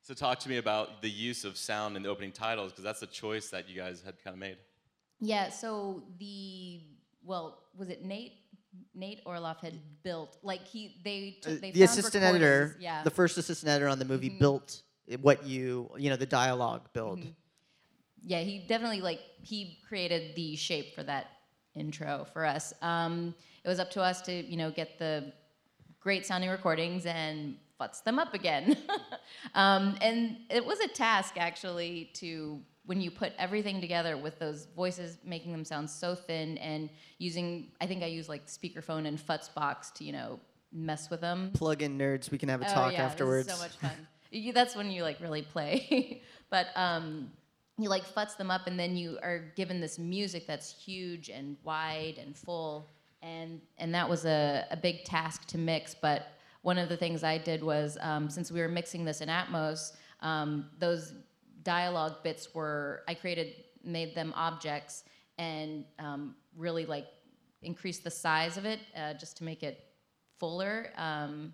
So talk to me about the use of sound in the opening titles, because that's a choice that you guys had kind of made. Yeah, so the well, was it Nate? Nate Orloff had built like he they Uh, took, they the assistant editor, Yeah. the first assistant editor on the movie, built what you, you know, the dialogue build. yeah, he definitely like he created the shape for that intro for us. Um, it was up to us to you know get the great sounding recordings and futz them up again. um, and it was a task actually to when you put everything together with those voices making them sound so thin and using I think I use like speakerphone and futzbox to you know mess with them. Plug in nerds, we can have a Oh, talk yeah, afterwards. So much fun. You- that's when you like really play. but um, you like futz them up, and then you are given this music that's huge and wide and full, and and that was a, a big task to mix. But one of the things I did was um, since we were mixing this in Atmos, um, those dialogue bits were I created made them objects and um, really like increased the size of it uh, just to make it fuller um,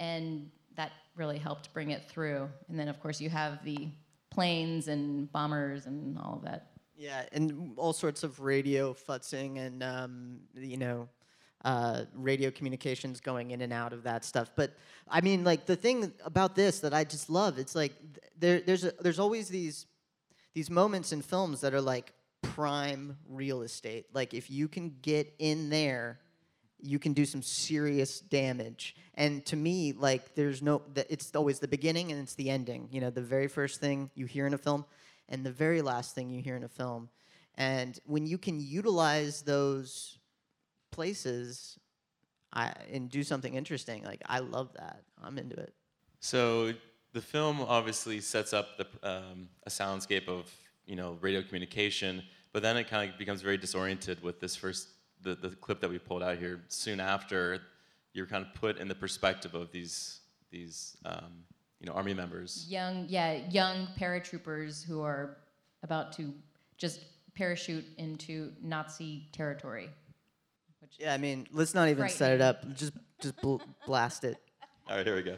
and that really helped bring it through. And then of course you have the planes and bombers and all of that. Yeah, and all sorts of radio futzing and um, you know, uh, radio communications going in and out of that stuff. But I mean, like the thing about this that I just love, it's like there, there's a, there's always these these moments in films that are like prime real estate. Like if you can get in there, you can do some serious damage. And to me, like there's no, it's always the beginning and it's the ending. You know, the very first thing you hear in a film, and the very last thing you hear in a film. And when you can utilize those places I, and do something interesting, like I love that. I'm into it. So the film obviously sets up the, um, a soundscape of you know radio communication, but then it kind of becomes very disoriented with this first the, the clip that we pulled out here. Soon after, you're kind of put in the perspective of these these um, you know army members. young yeah young paratroopers who are about to just parachute into nazi territory Yeah, I mean, let's not even set it up. Just just bl- blast it. All right, here we go.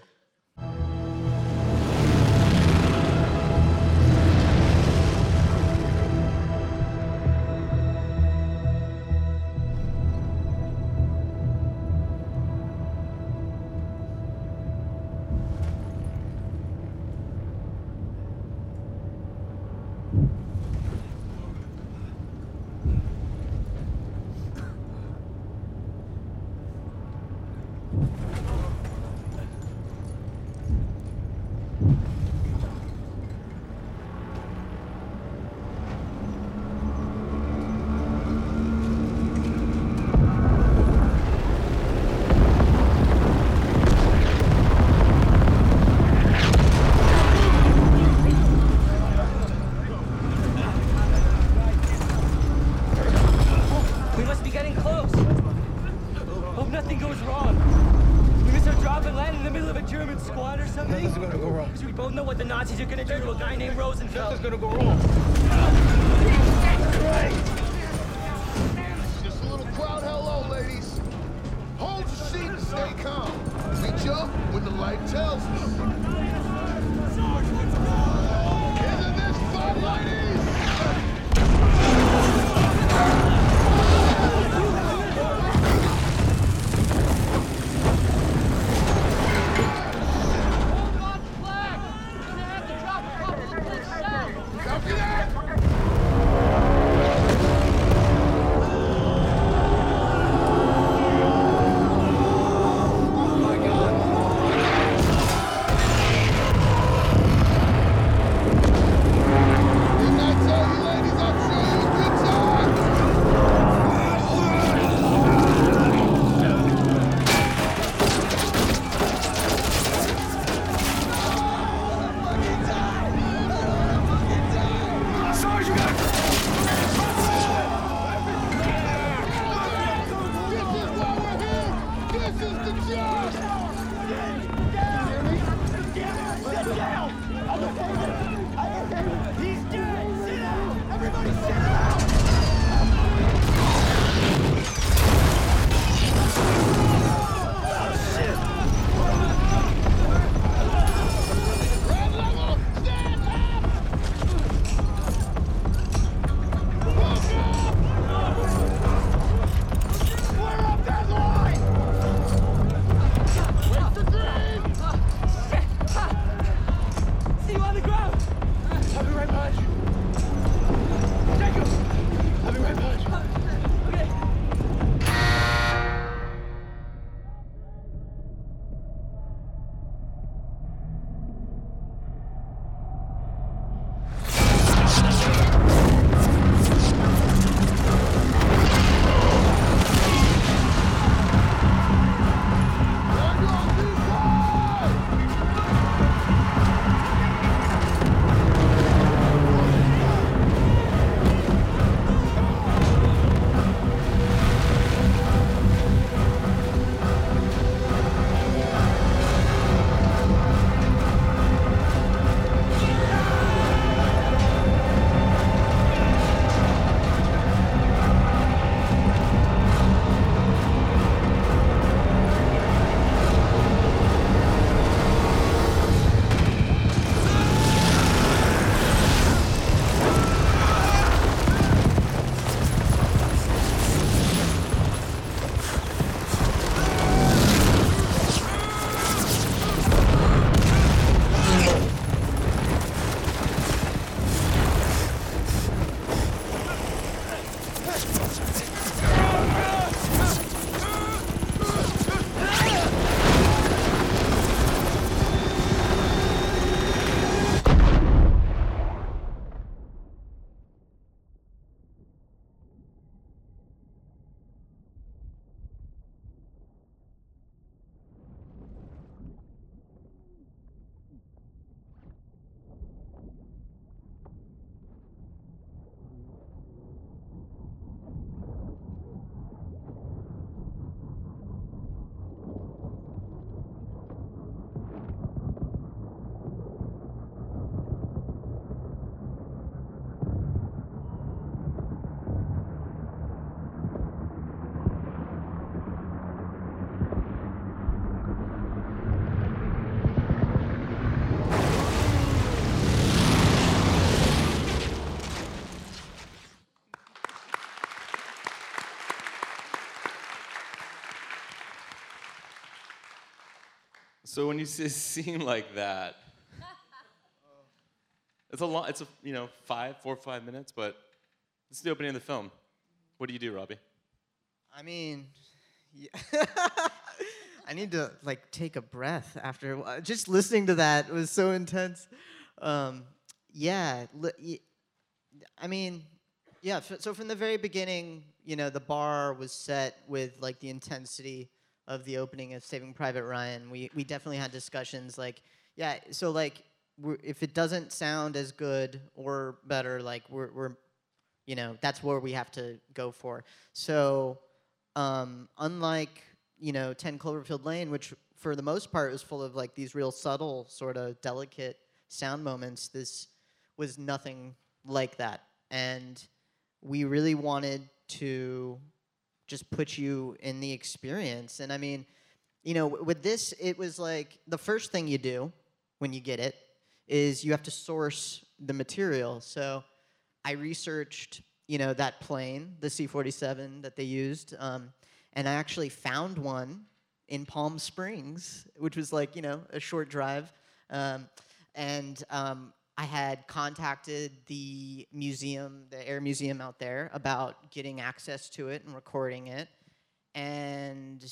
So when you see a scene like that, it's a long, it's a you know five, four, five minutes, but it's the opening of the film. What do you do, Robbie? I mean, yeah. I need to like take a breath after a just listening to that was so intense. Um, yeah, I mean, yeah. So from the very beginning, you know, the bar was set with like the intensity of the opening of Saving Private Ryan. We we definitely had discussions like, yeah. So like, if it doesn't sound as good or better, like we're we're you know that's where we have to go for so um, unlike you know 10 cloverfield lane which for the most part was full of like these real subtle sort of delicate sound moments this was nothing like that and we really wanted to just put you in the experience and i mean you know with this it was like the first thing you do when you get it is you have to source the material so I researched, you know, that plane, the C-47 that they used, um, and I actually found one in Palm Springs, which was like, you know, a short drive. Um, and um, I had contacted the museum, the Air Museum out there, about getting access to it and recording it. And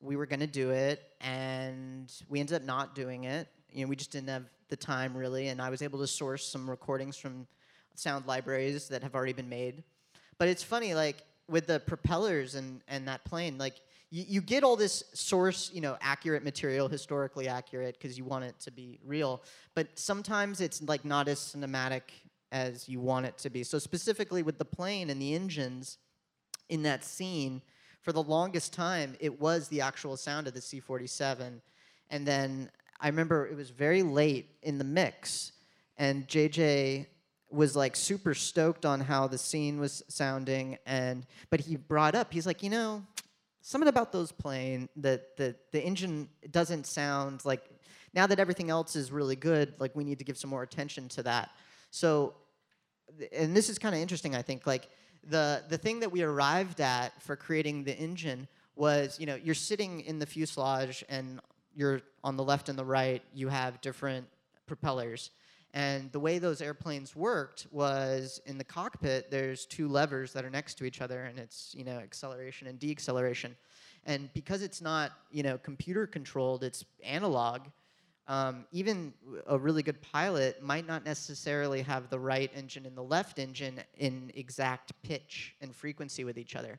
we were going to do it, and we ended up not doing it. You know, we just didn't have the time really, and I was able to source some recordings from sound libraries that have already been made. But it's funny, like with the propellers and, and that plane, like you, you get all this source, you know, accurate material, historically accurate, because you want it to be real. But sometimes it's like not as cinematic as you want it to be. So specifically with the plane and the engines in that scene, for the longest time, it was the actual sound of the C-47. And then I remember it was very late in the mix, and JJ was like super stoked on how the scene was sounding and but he brought up he's like you know something about those plane that the the engine doesn't sound like now that everything else is really good like we need to give some more attention to that. So and this is kind of interesting i think like the the thing that we arrived at for creating the engine was you know you're sitting in the fuselage and you're on the left and the right you have different propellers and the way those airplanes worked was in the cockpit, there's two levers that are next to each other, and it's you know acceleration and deceleration. And because it's not you know computer controlled, it's analog. Um, even a really good pilot might not necessarily have the right engine and the left engine in exact pitch and frequency with each other.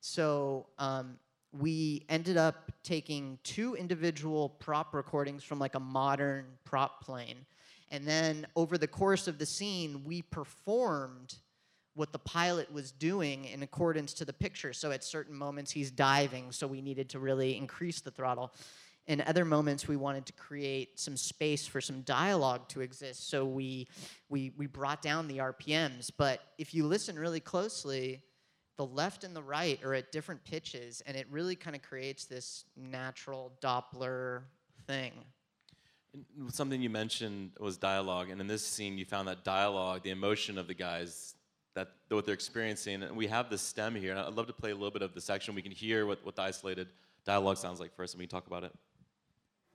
So um, we ended up taking two individual prop recordings from like a modern prop plane. And then over the course of the scene, we performed what the pilot was doing in accordance to the picture. So at certain moments, he's diving, so we needed to really increase the throttle. In other moments, we wanted to create some space for some dialogue to exist, so we, we, we brought down the RPMs. But if you listen really closely, the left and the right are at different pitches, and it really kind of creates this natural Doppler thing. Something you mentioned was dialogue, and in this scene, you found that dialogue, the emotion of the guys, that what they're experiencing. And we have the stem here, and I'd love to play a little bit of the section. We can hear what, what the isolated dialogue sounds like first, and we can talk about it. No, you can't tell.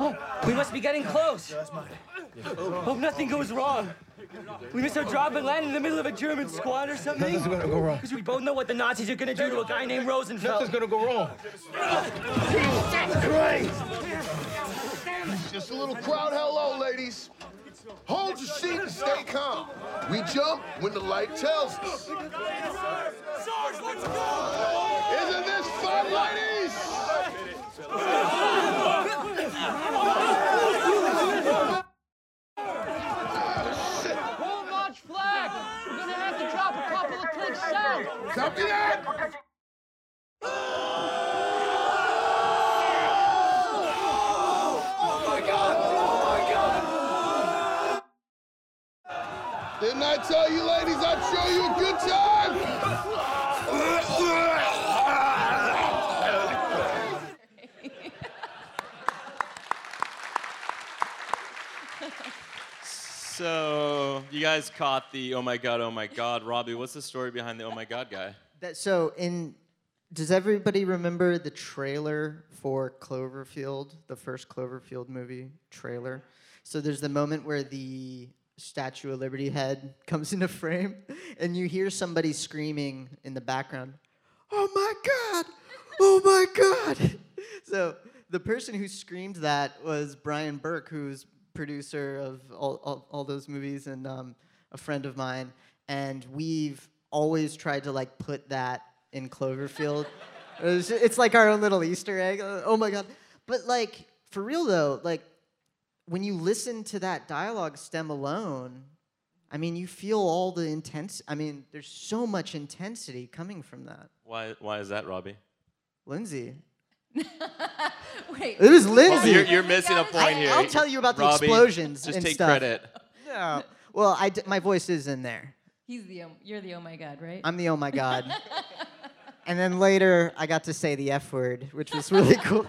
Oh, we must be getting close. Hope nothing goes wrong. We missed our drop and land in the middle of a German squad or something. Nothing's gonna go wrong. Because we both know what the Nazis are gonna do to a guy named Rosenfeld. Nothing's gonna go wrong. That's great. Just a little crowd hello, ladies. Hold your seat and stay calm. We jump when the light tells us. Isn't this fun, ladies? Launch flag. We're gonna have to drop a couple of clicks south. Copy that. Oh my god! Oh my god! Didn't I tell you, ladies, I'd show you a good time? So, you guys caught the oh my god, oh my god. Robbie, what's the story behind the oh my god guy? That so in does everybody remember the trailer for Cloverfield, the first Cloverfield movie trailer? So there's the moment where the Statue of Liberty head comes into frame and you hear somebody screaming in the background, "Oh my god! Oh my god!" So the person who screamed that was Bryan Burk, who's producer of all, all, all those movies and um, a friend of mine. And we've always tried to like put that in Cloverfield. it's, like our own little Easter egg. Uh, Oh my god! But like for real though, like when you listen to that dialogue stem alone, I mean, you feel all the intense. I mean, there's so much intensity coming from that. Why, why is that, Robbie? Lindsay. Wait. It was Lindsay. You're, you're missing a point I, here. I'll tell you about the Robbie, explosions Just and take stuff. credit. No. Well, I d- my voice is in there. He's the oh- you're the oh my god, right? I'm the oh my god. and then later, I got to say the F word, which was really cool.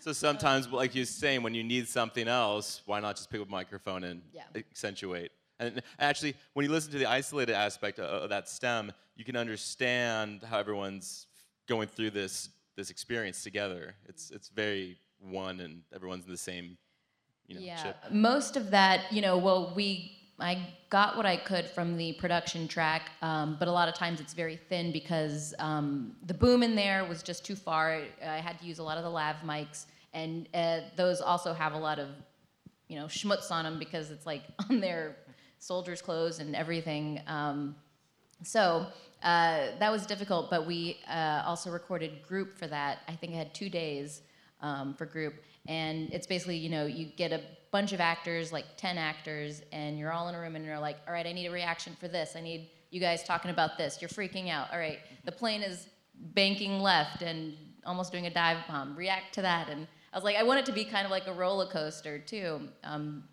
So sometimes, like you're saying, when you need something else, why not just pick up a microphone and Yeah. accentuate? And actually, when you listen to the isolated aspect of, that stem, you can understand how everyone's going through this this experience together. It's it's very one, and everyone's in the same, you know, yeah. ship. Most of that, you know, well, we I got what I could from the production track, um, but a lot of times it's very thin because um, the boom in there was just too far. I had to use a lot of the lav mics, and uh, those also have a lot of, you know, schmutz on them because it's like on their soldiers' clothes and everything. Um, so uh, that was difficult, but we uh, also recorded group for that. I think I had two days um, for group, and it's basically you know you get a bunch of actors, like ten actors, and you're all in a room, and you're like, all right, I need a reaction for this. I need you guys talking about this. You're freaking out. All right, the plane is banking left and almost doing a dive bomb. React to that, and I was like, I want it to be kind of like a roller coaster too. Um,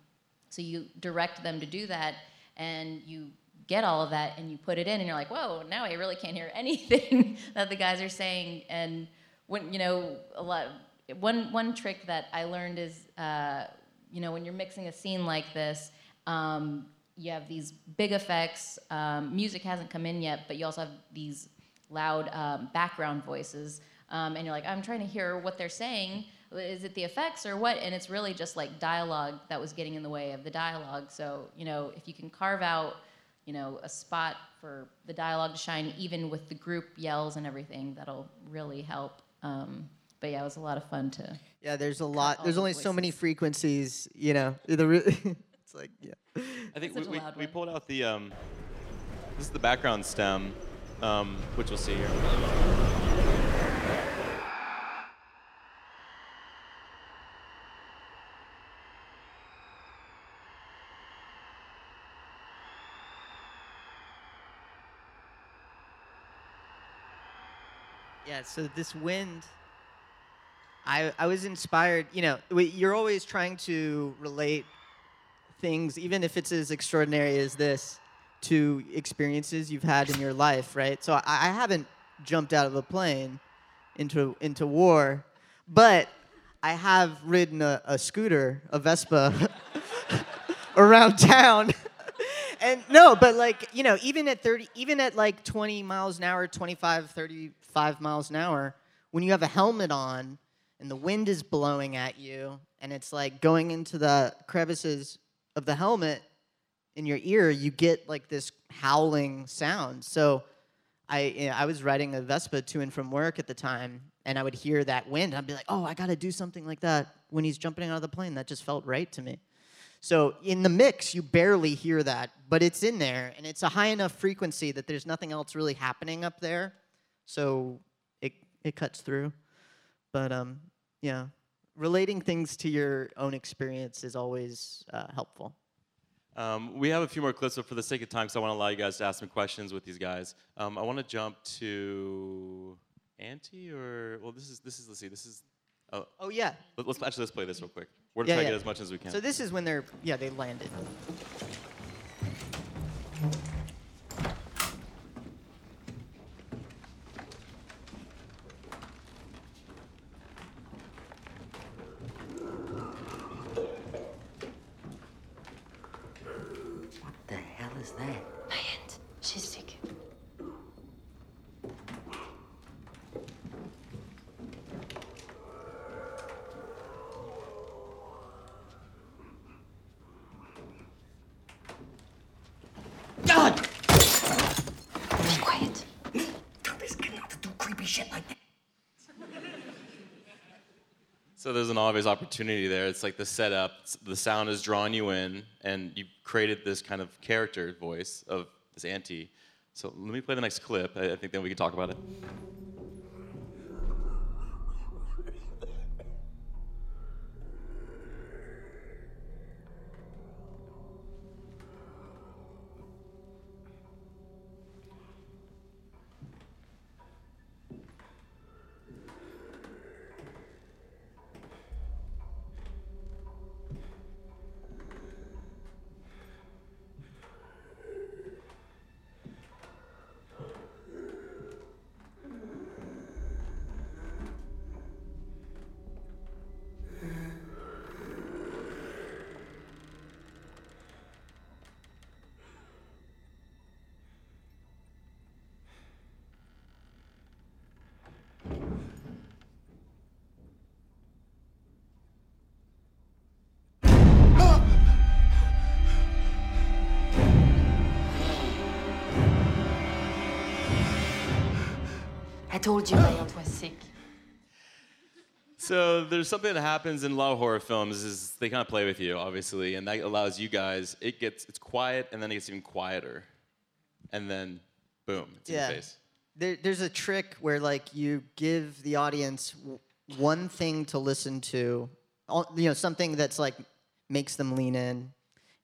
so you direct them to do that, and you get all of that, and you put it in, and you're like, whoa, now I really can't hear anything that the guys are saying. And when you know a lot, one one trick that I learned is, uh, you know, when you're mixing a scene like this. Um, you have these big effects. Um, music hasn't come in yet, but you also have these loud um, background voices. Um, and you're like, I'm trying to hear what they're saying. Is it the effects or what? And it's really just like dialogue that was getting in the way of the dialogue. So, you know, if you can carve out, you know, a spot for the dialogue to shine, even with the group yells and everything, that'll really help. Um, but yeah, it was a lot of fun to. Yeah, there's a lot. There's the only so many frequencies, you know. The re- it's like, yeah. I think we, we, we pulled out the um, this is the background stem, um, which we'll see here. Yeah, so this wind, I, I was inspired. You know, you're always trying to relate things, even if it's as extraordinary as this, to experiences you've had in your life, right? So I, I haven't jumped out of a plane into into war, but I have ridden a, a scooter, a Vespa, around town. and no, but like, you know, even at 30, even at like 20 miles an hour, 25, 35 miles an hour, when you have a helmet on and the wind is blowing at you and it's like going into the crevices of the helmet in your ear, you get like this howling sound. So I, you know, I was riding a Vespa to and from work at the time, and I would hear that wind. I'd be like, oh, I got to do something like that when he's jumping out of the plane. That just felt right to me. So in the mix, you barely hear that, but it's in there, and it's a high enough frequency that there's nothing else really happening up there. So it it cuts through. But um, yeah, relating things to your own experience is always uh, helpful. Um, we have a few more clips, but for the sake of time, because I want to allow you guys to ask some questions with these guys, um, I want to jump to Auntie or well, this is this is let's see, this is. Oh, Oh yeah. let- let's actually let's play this real quick. We're gonna Yeah, try yeah. to get as much as we can. So this is when they're yeah they landed. The hell is that? My aunt. She's sick. There's an opportunity there. It's like the setup, the sound is drawing you in, and you created this kind of character voice of this auntie. So let me play the next clip. I think then we can talk about it. Told you my aunt was sick. So there's something that happens in a lot of horror films is they kind of play with you, obviously, and that allows you guys. It gets it's quiet, and then it gets even quieter, and then boom, it's in your face. There, there's a trick where like you give the audience w- one thing to listen to, all- you know, something that's like makes them lean in.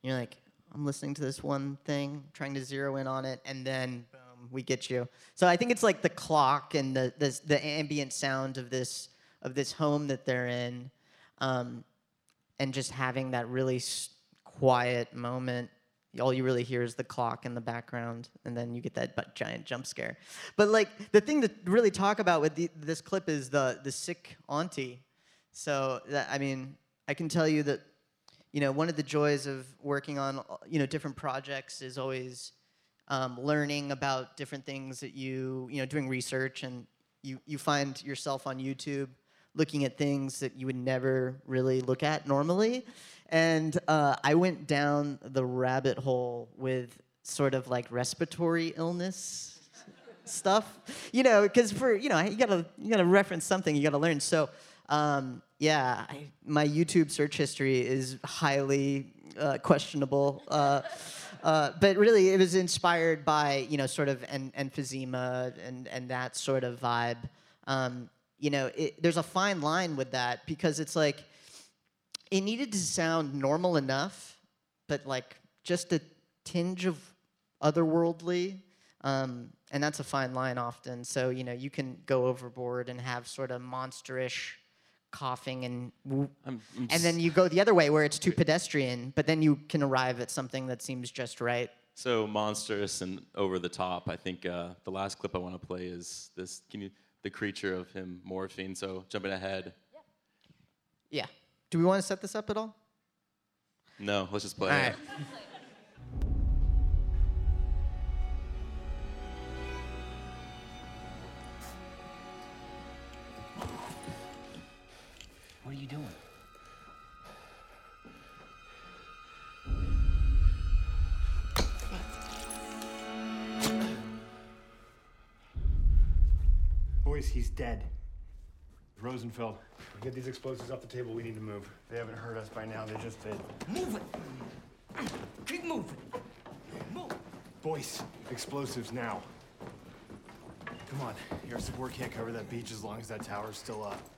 You're like, I'm listening to this one thing, trying to zero in on it, and then boom, we get you. So I think it's like the clock and the the, the ambient sound of this of this home that they're in, um, and just having that really quiet moment. All you really hear is the clock in the background and then you get that giant jump scare. But like the thing to really talk about with the, this clip is the the sick auntie. So that, i mean i can tell you that you know one of the joys of working on uh, you know different projects is always um, learning about different things that you you know doing research and you you find yourself on youtube looking at things that you would never really look at normally. And uh, i went down the rabbit hole with sort of like respiratory illness stuff you know because for you know you gotta you gotta reference something you gotta learn. So um, yeah I, my youtube search history is highly uh, questionable uh, uh, but really it was inspired by you know sort of en- emphysema and and that sort of vibe um, you know it, there's a fine line with that because it's like it needed to sound normal enough, but like just a tinge of otherworldly. Um, and that's a fine line often. So, you know, you can go overboard and have sort of monsterish coughing and woo- I'm- I'm and then you go the other way where it's too pedestrian, but then you can arrive at something that seems just right. So monstrous and over the top. I think uh, the last clip I want to play is this. Can you the creature of him morphine? So jumping ahead. Yeah. Do we want to set this up at all? No, let's just play. All it. right. Are you doing? Boyce, he's dead. Rosenfeld, get these explosives off the table. We need to move. They haven't heard us by now. They just did. Move it! Keep moving! Move! Boyce, explosives now. Come on. Your support can't cover that beach as long as that tower's still up.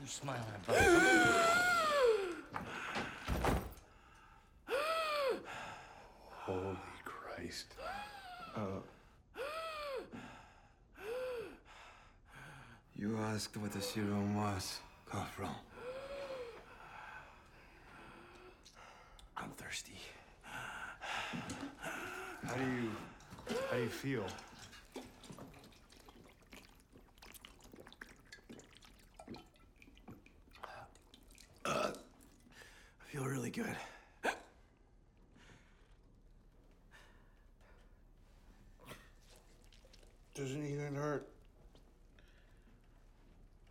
What are you smiling about? Holy Christ. Uh, you asked what the serum was, Corporal. I'm thirsty. How do you how do you feel? Uh, I feel really good. Doesn't even hurt.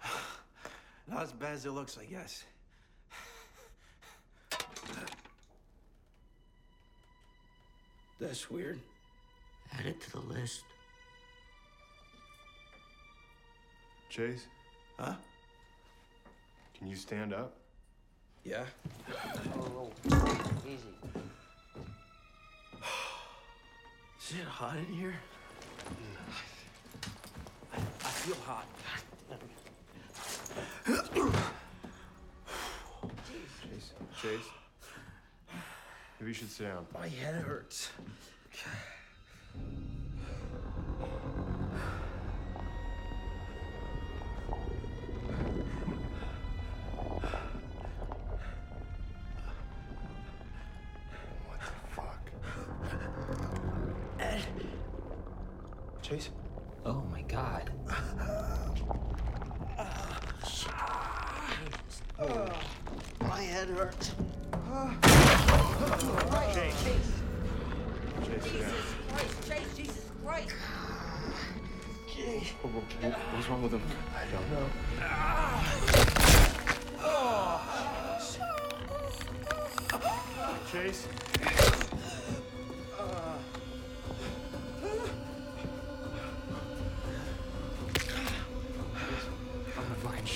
Not as bad as it looks, I guess. That's weird. Add it to the list. Chase? Huh? Can you stand up? Yeah. Oh, Easy. Is it hot in here? Mm. I, I feel hot. Chase. Chase. Maybe you should sit down. My head hurts.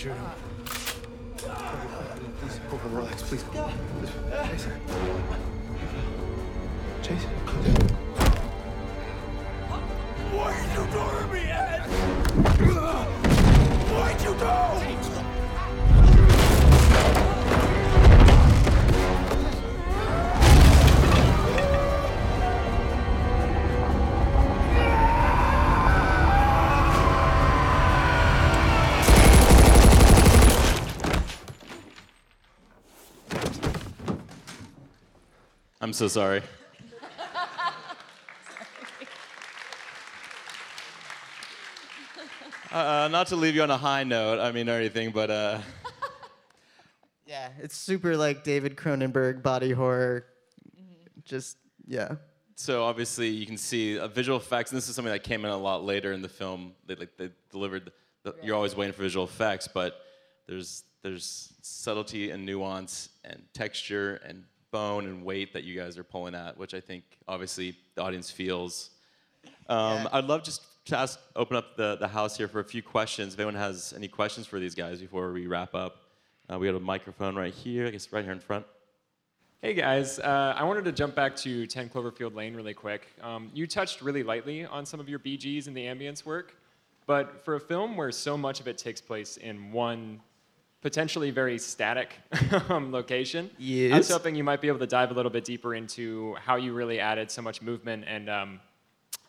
Shoot him. I'm so sorry. Uh, not to leave you on a high note, I mean, or anything, but uh, Yeah, it's super like David Cronenberg body horror. Just yeah. so obviously you can see uh, visual effects, and this is something that came in a lot later in the film. They like they delivered. The, You're always waiting for visual effects, but there's there's subtlety and nuance and texture and bone and weight that you guys are pulling at, which I think obviously the audience feels. Um, I'd love just to ask, open up the, the house here for a few questions. If anyone has any questions for these guys before we wrap up, uh, we have a microphone right here. I guess right here in front. Hey guys, uh, I wanted to jump back to 10 Cloverfield Lane really quick. Um, you touched really lightly on some of your BGs and the ambience work, but for a film where so much of it takes place in one potentially very static location. location, I was hoping you might be able to dive a little bit deeper into how you really added so much movement and um,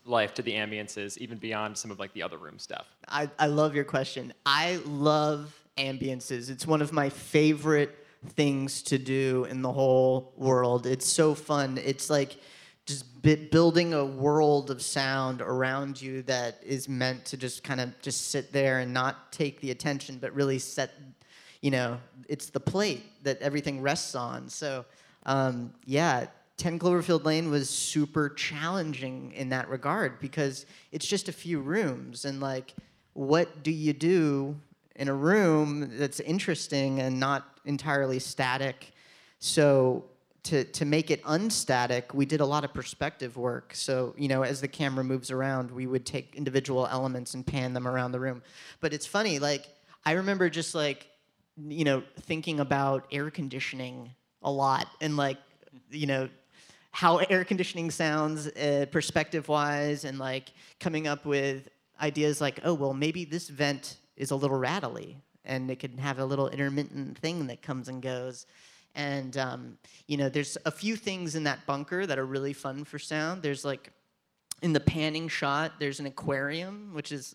life to the ambiences, even beyond some of like the other room stuff. I, I love your question. I love ambiances. It's one of my favorite things to do in the whole world. It's so fun. It's like just bi- building a world of sound around you that is meant to just kind of just sit there and not take the attention, but really set, you know, it's the plate that everything rests on. So, um, yeah, 10 Cloverfield Lane was super challenging in that regard because it's just a few rooms and like what do you do in a room that's interesting and not entirely static? So to, to make it unstatic we did a lot of perspective work. So you know as the camera moves around we would take individual elements and pan them around the room. But it's funny like i remember just like you know thinking about air conditioning a lot and like you know how air conditioning sounds uh, perspective wise and like coming up with ideas like oh well maybe this vent is a little rattly and it can have a little intermittent thing that comes and goes. And um, you know there's a few things in that bunker that are really fun for sound. There's like in the panning shot there's an aquarium which is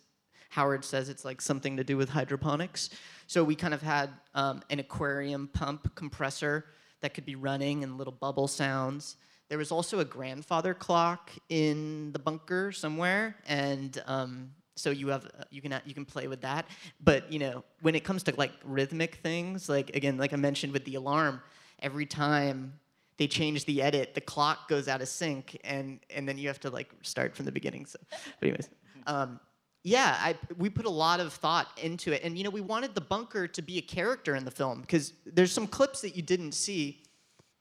howard says it's like something to do with hydroponics so we kind of had um, an aquarium pump compressor that could be running and little bubble sounds there was also a grandfather clock in the bunker somewhere, and um, so you have you can you can play with that. But you know, when it comes to like rhythmic things, like again, like I mentioned with the alarm, every time they change the edit, the clock goes out of sync, and and then you have to like start from the beginning. So, but anyways. Um, yeah, I, we put a lot of thought into it. And, you know, we wanted the bunker to be a character in the film because there's some clips that you didn't see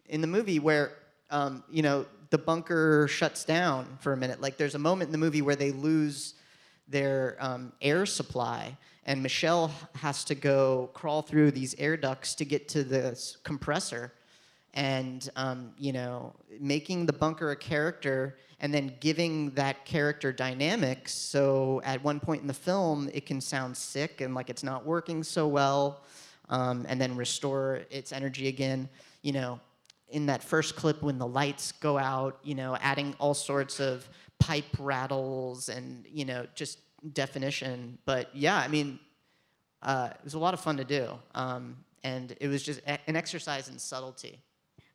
in the movie where um, you know the bunker shuts down for a minute like there's a moment in the movie where they lose their um, air supply, and Michelle has to go crawl through these air ducts to get to the s- compressor, and um, you know, making the bunker a character and then giving that character dynamics. So at one point in the film, it can sound sick and like it's not working so well, um, and then restore its energy again. You know, in that first clip when the lights go out, you know, adding all sorts of pipe rattles and you know just definition. But yeah, I mean, uh, it was a lot of fun to do, um, and it was just an exercise in subtlety.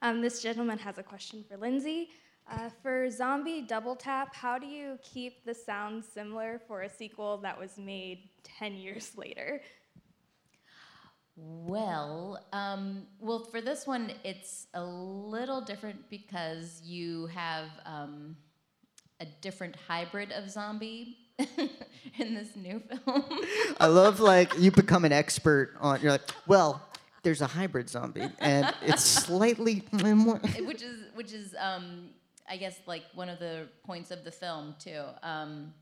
Um, this gentleman has a question for Lindsay. Uh, for Zombie Double Tap, how do you keep the sound similar for a sequel that was made 10 years later? Well, um, well, for this one, it's a little different because you have um, a different hybrid of zombie in this new film. I love like you become an expert on. You're like, well, there's a hybrid zombie, and it's slightly more. which is which is um, I guess like one of the points of the film too. Um,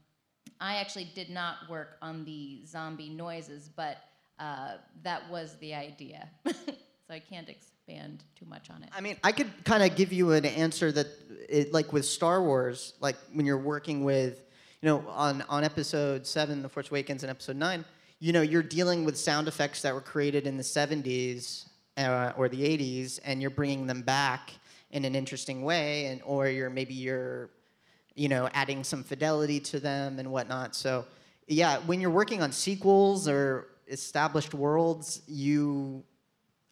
I actually did not work on the zombie noises, but uh, that was the idea. so I can't expand too much on it. I mean, I could kind of give you an answer that, it, like with Star Wars, like when you're working with, you know, on, on episode seven, The Force Awakens, and episode nine, you know, you're dealing with sound effects that were created in the 70s uh, or the 80s, and you're bringing them back in an interesting way, and or you're maybe you're, you know, adding some fidelity to them and whatnot. So, yeah, when you're working on sequels or established worlds, you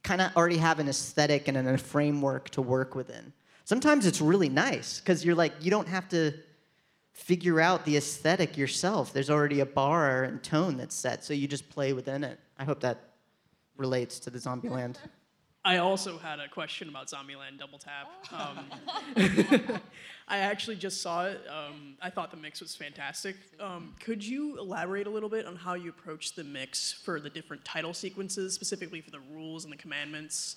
kind of already have an aesthetic and a framework to work within. Sometimes it's really nice because you're like, you don't have to figure out the aesthetic yourself. There's already a bar and tone that's set, so you just play within it. I hope that relates to the Zombieland. I also had a question about Zombieland Double Tap. Um, I actually just saw it. Um, I thought the mix was fantastic. Um, could you elaborate a little bit on how you approach the mix for the different title sequences, specifically for the rules and the commandments?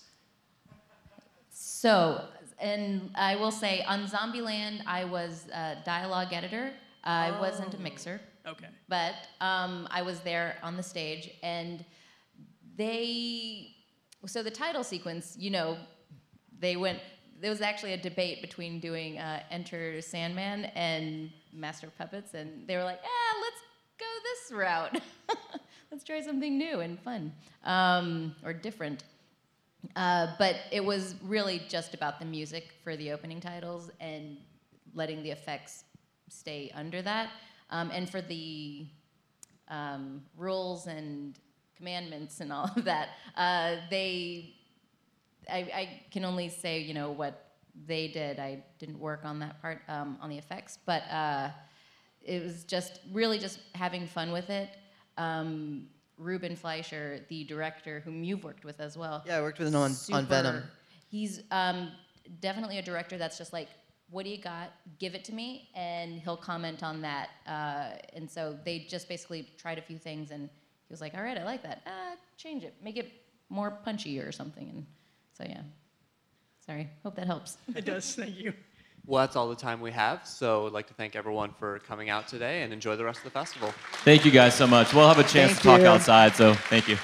So, and I will say on Zombieland, I was a dialogue editor. I wasn't a mixer. Okay. But um, I was there on the stage, and they. So the title sequence, you know, they went. There was actually a debate between doing uh, Enter Sandman and Master of Puppets, and they were like, "Ah, let's go this route. let's try something new and fun, um, or different." Uh, but it was really just about the music for the opening titles and letting the effects stay under that. Um, and for the um, rules and commandments and all of that, uh, they, I, I can only say, you know, what they did. I didn't work on that part, um, on the effects, but uh, it was just really just having fun with it. Ruben Fleischer, the director, whom you've worked with as well. Yeah, I worked with him on- on Venom. He's um, definitely a director that's just like, what do you got? Give it to me, and he'll comment on that. Uh, and so they just basically tried a few things, and he was like, all right, I like that. Uh, change it, make it more punchy or something. And so yeah. Sorry, hope that helps. It does. Thank you. Well, that's all the time we have. So I'd like to thank everyone for coming out today and enjoy the rest of the festival. Thank you guys so much. We'll have a chance Thank to talk you. outside, so thank you.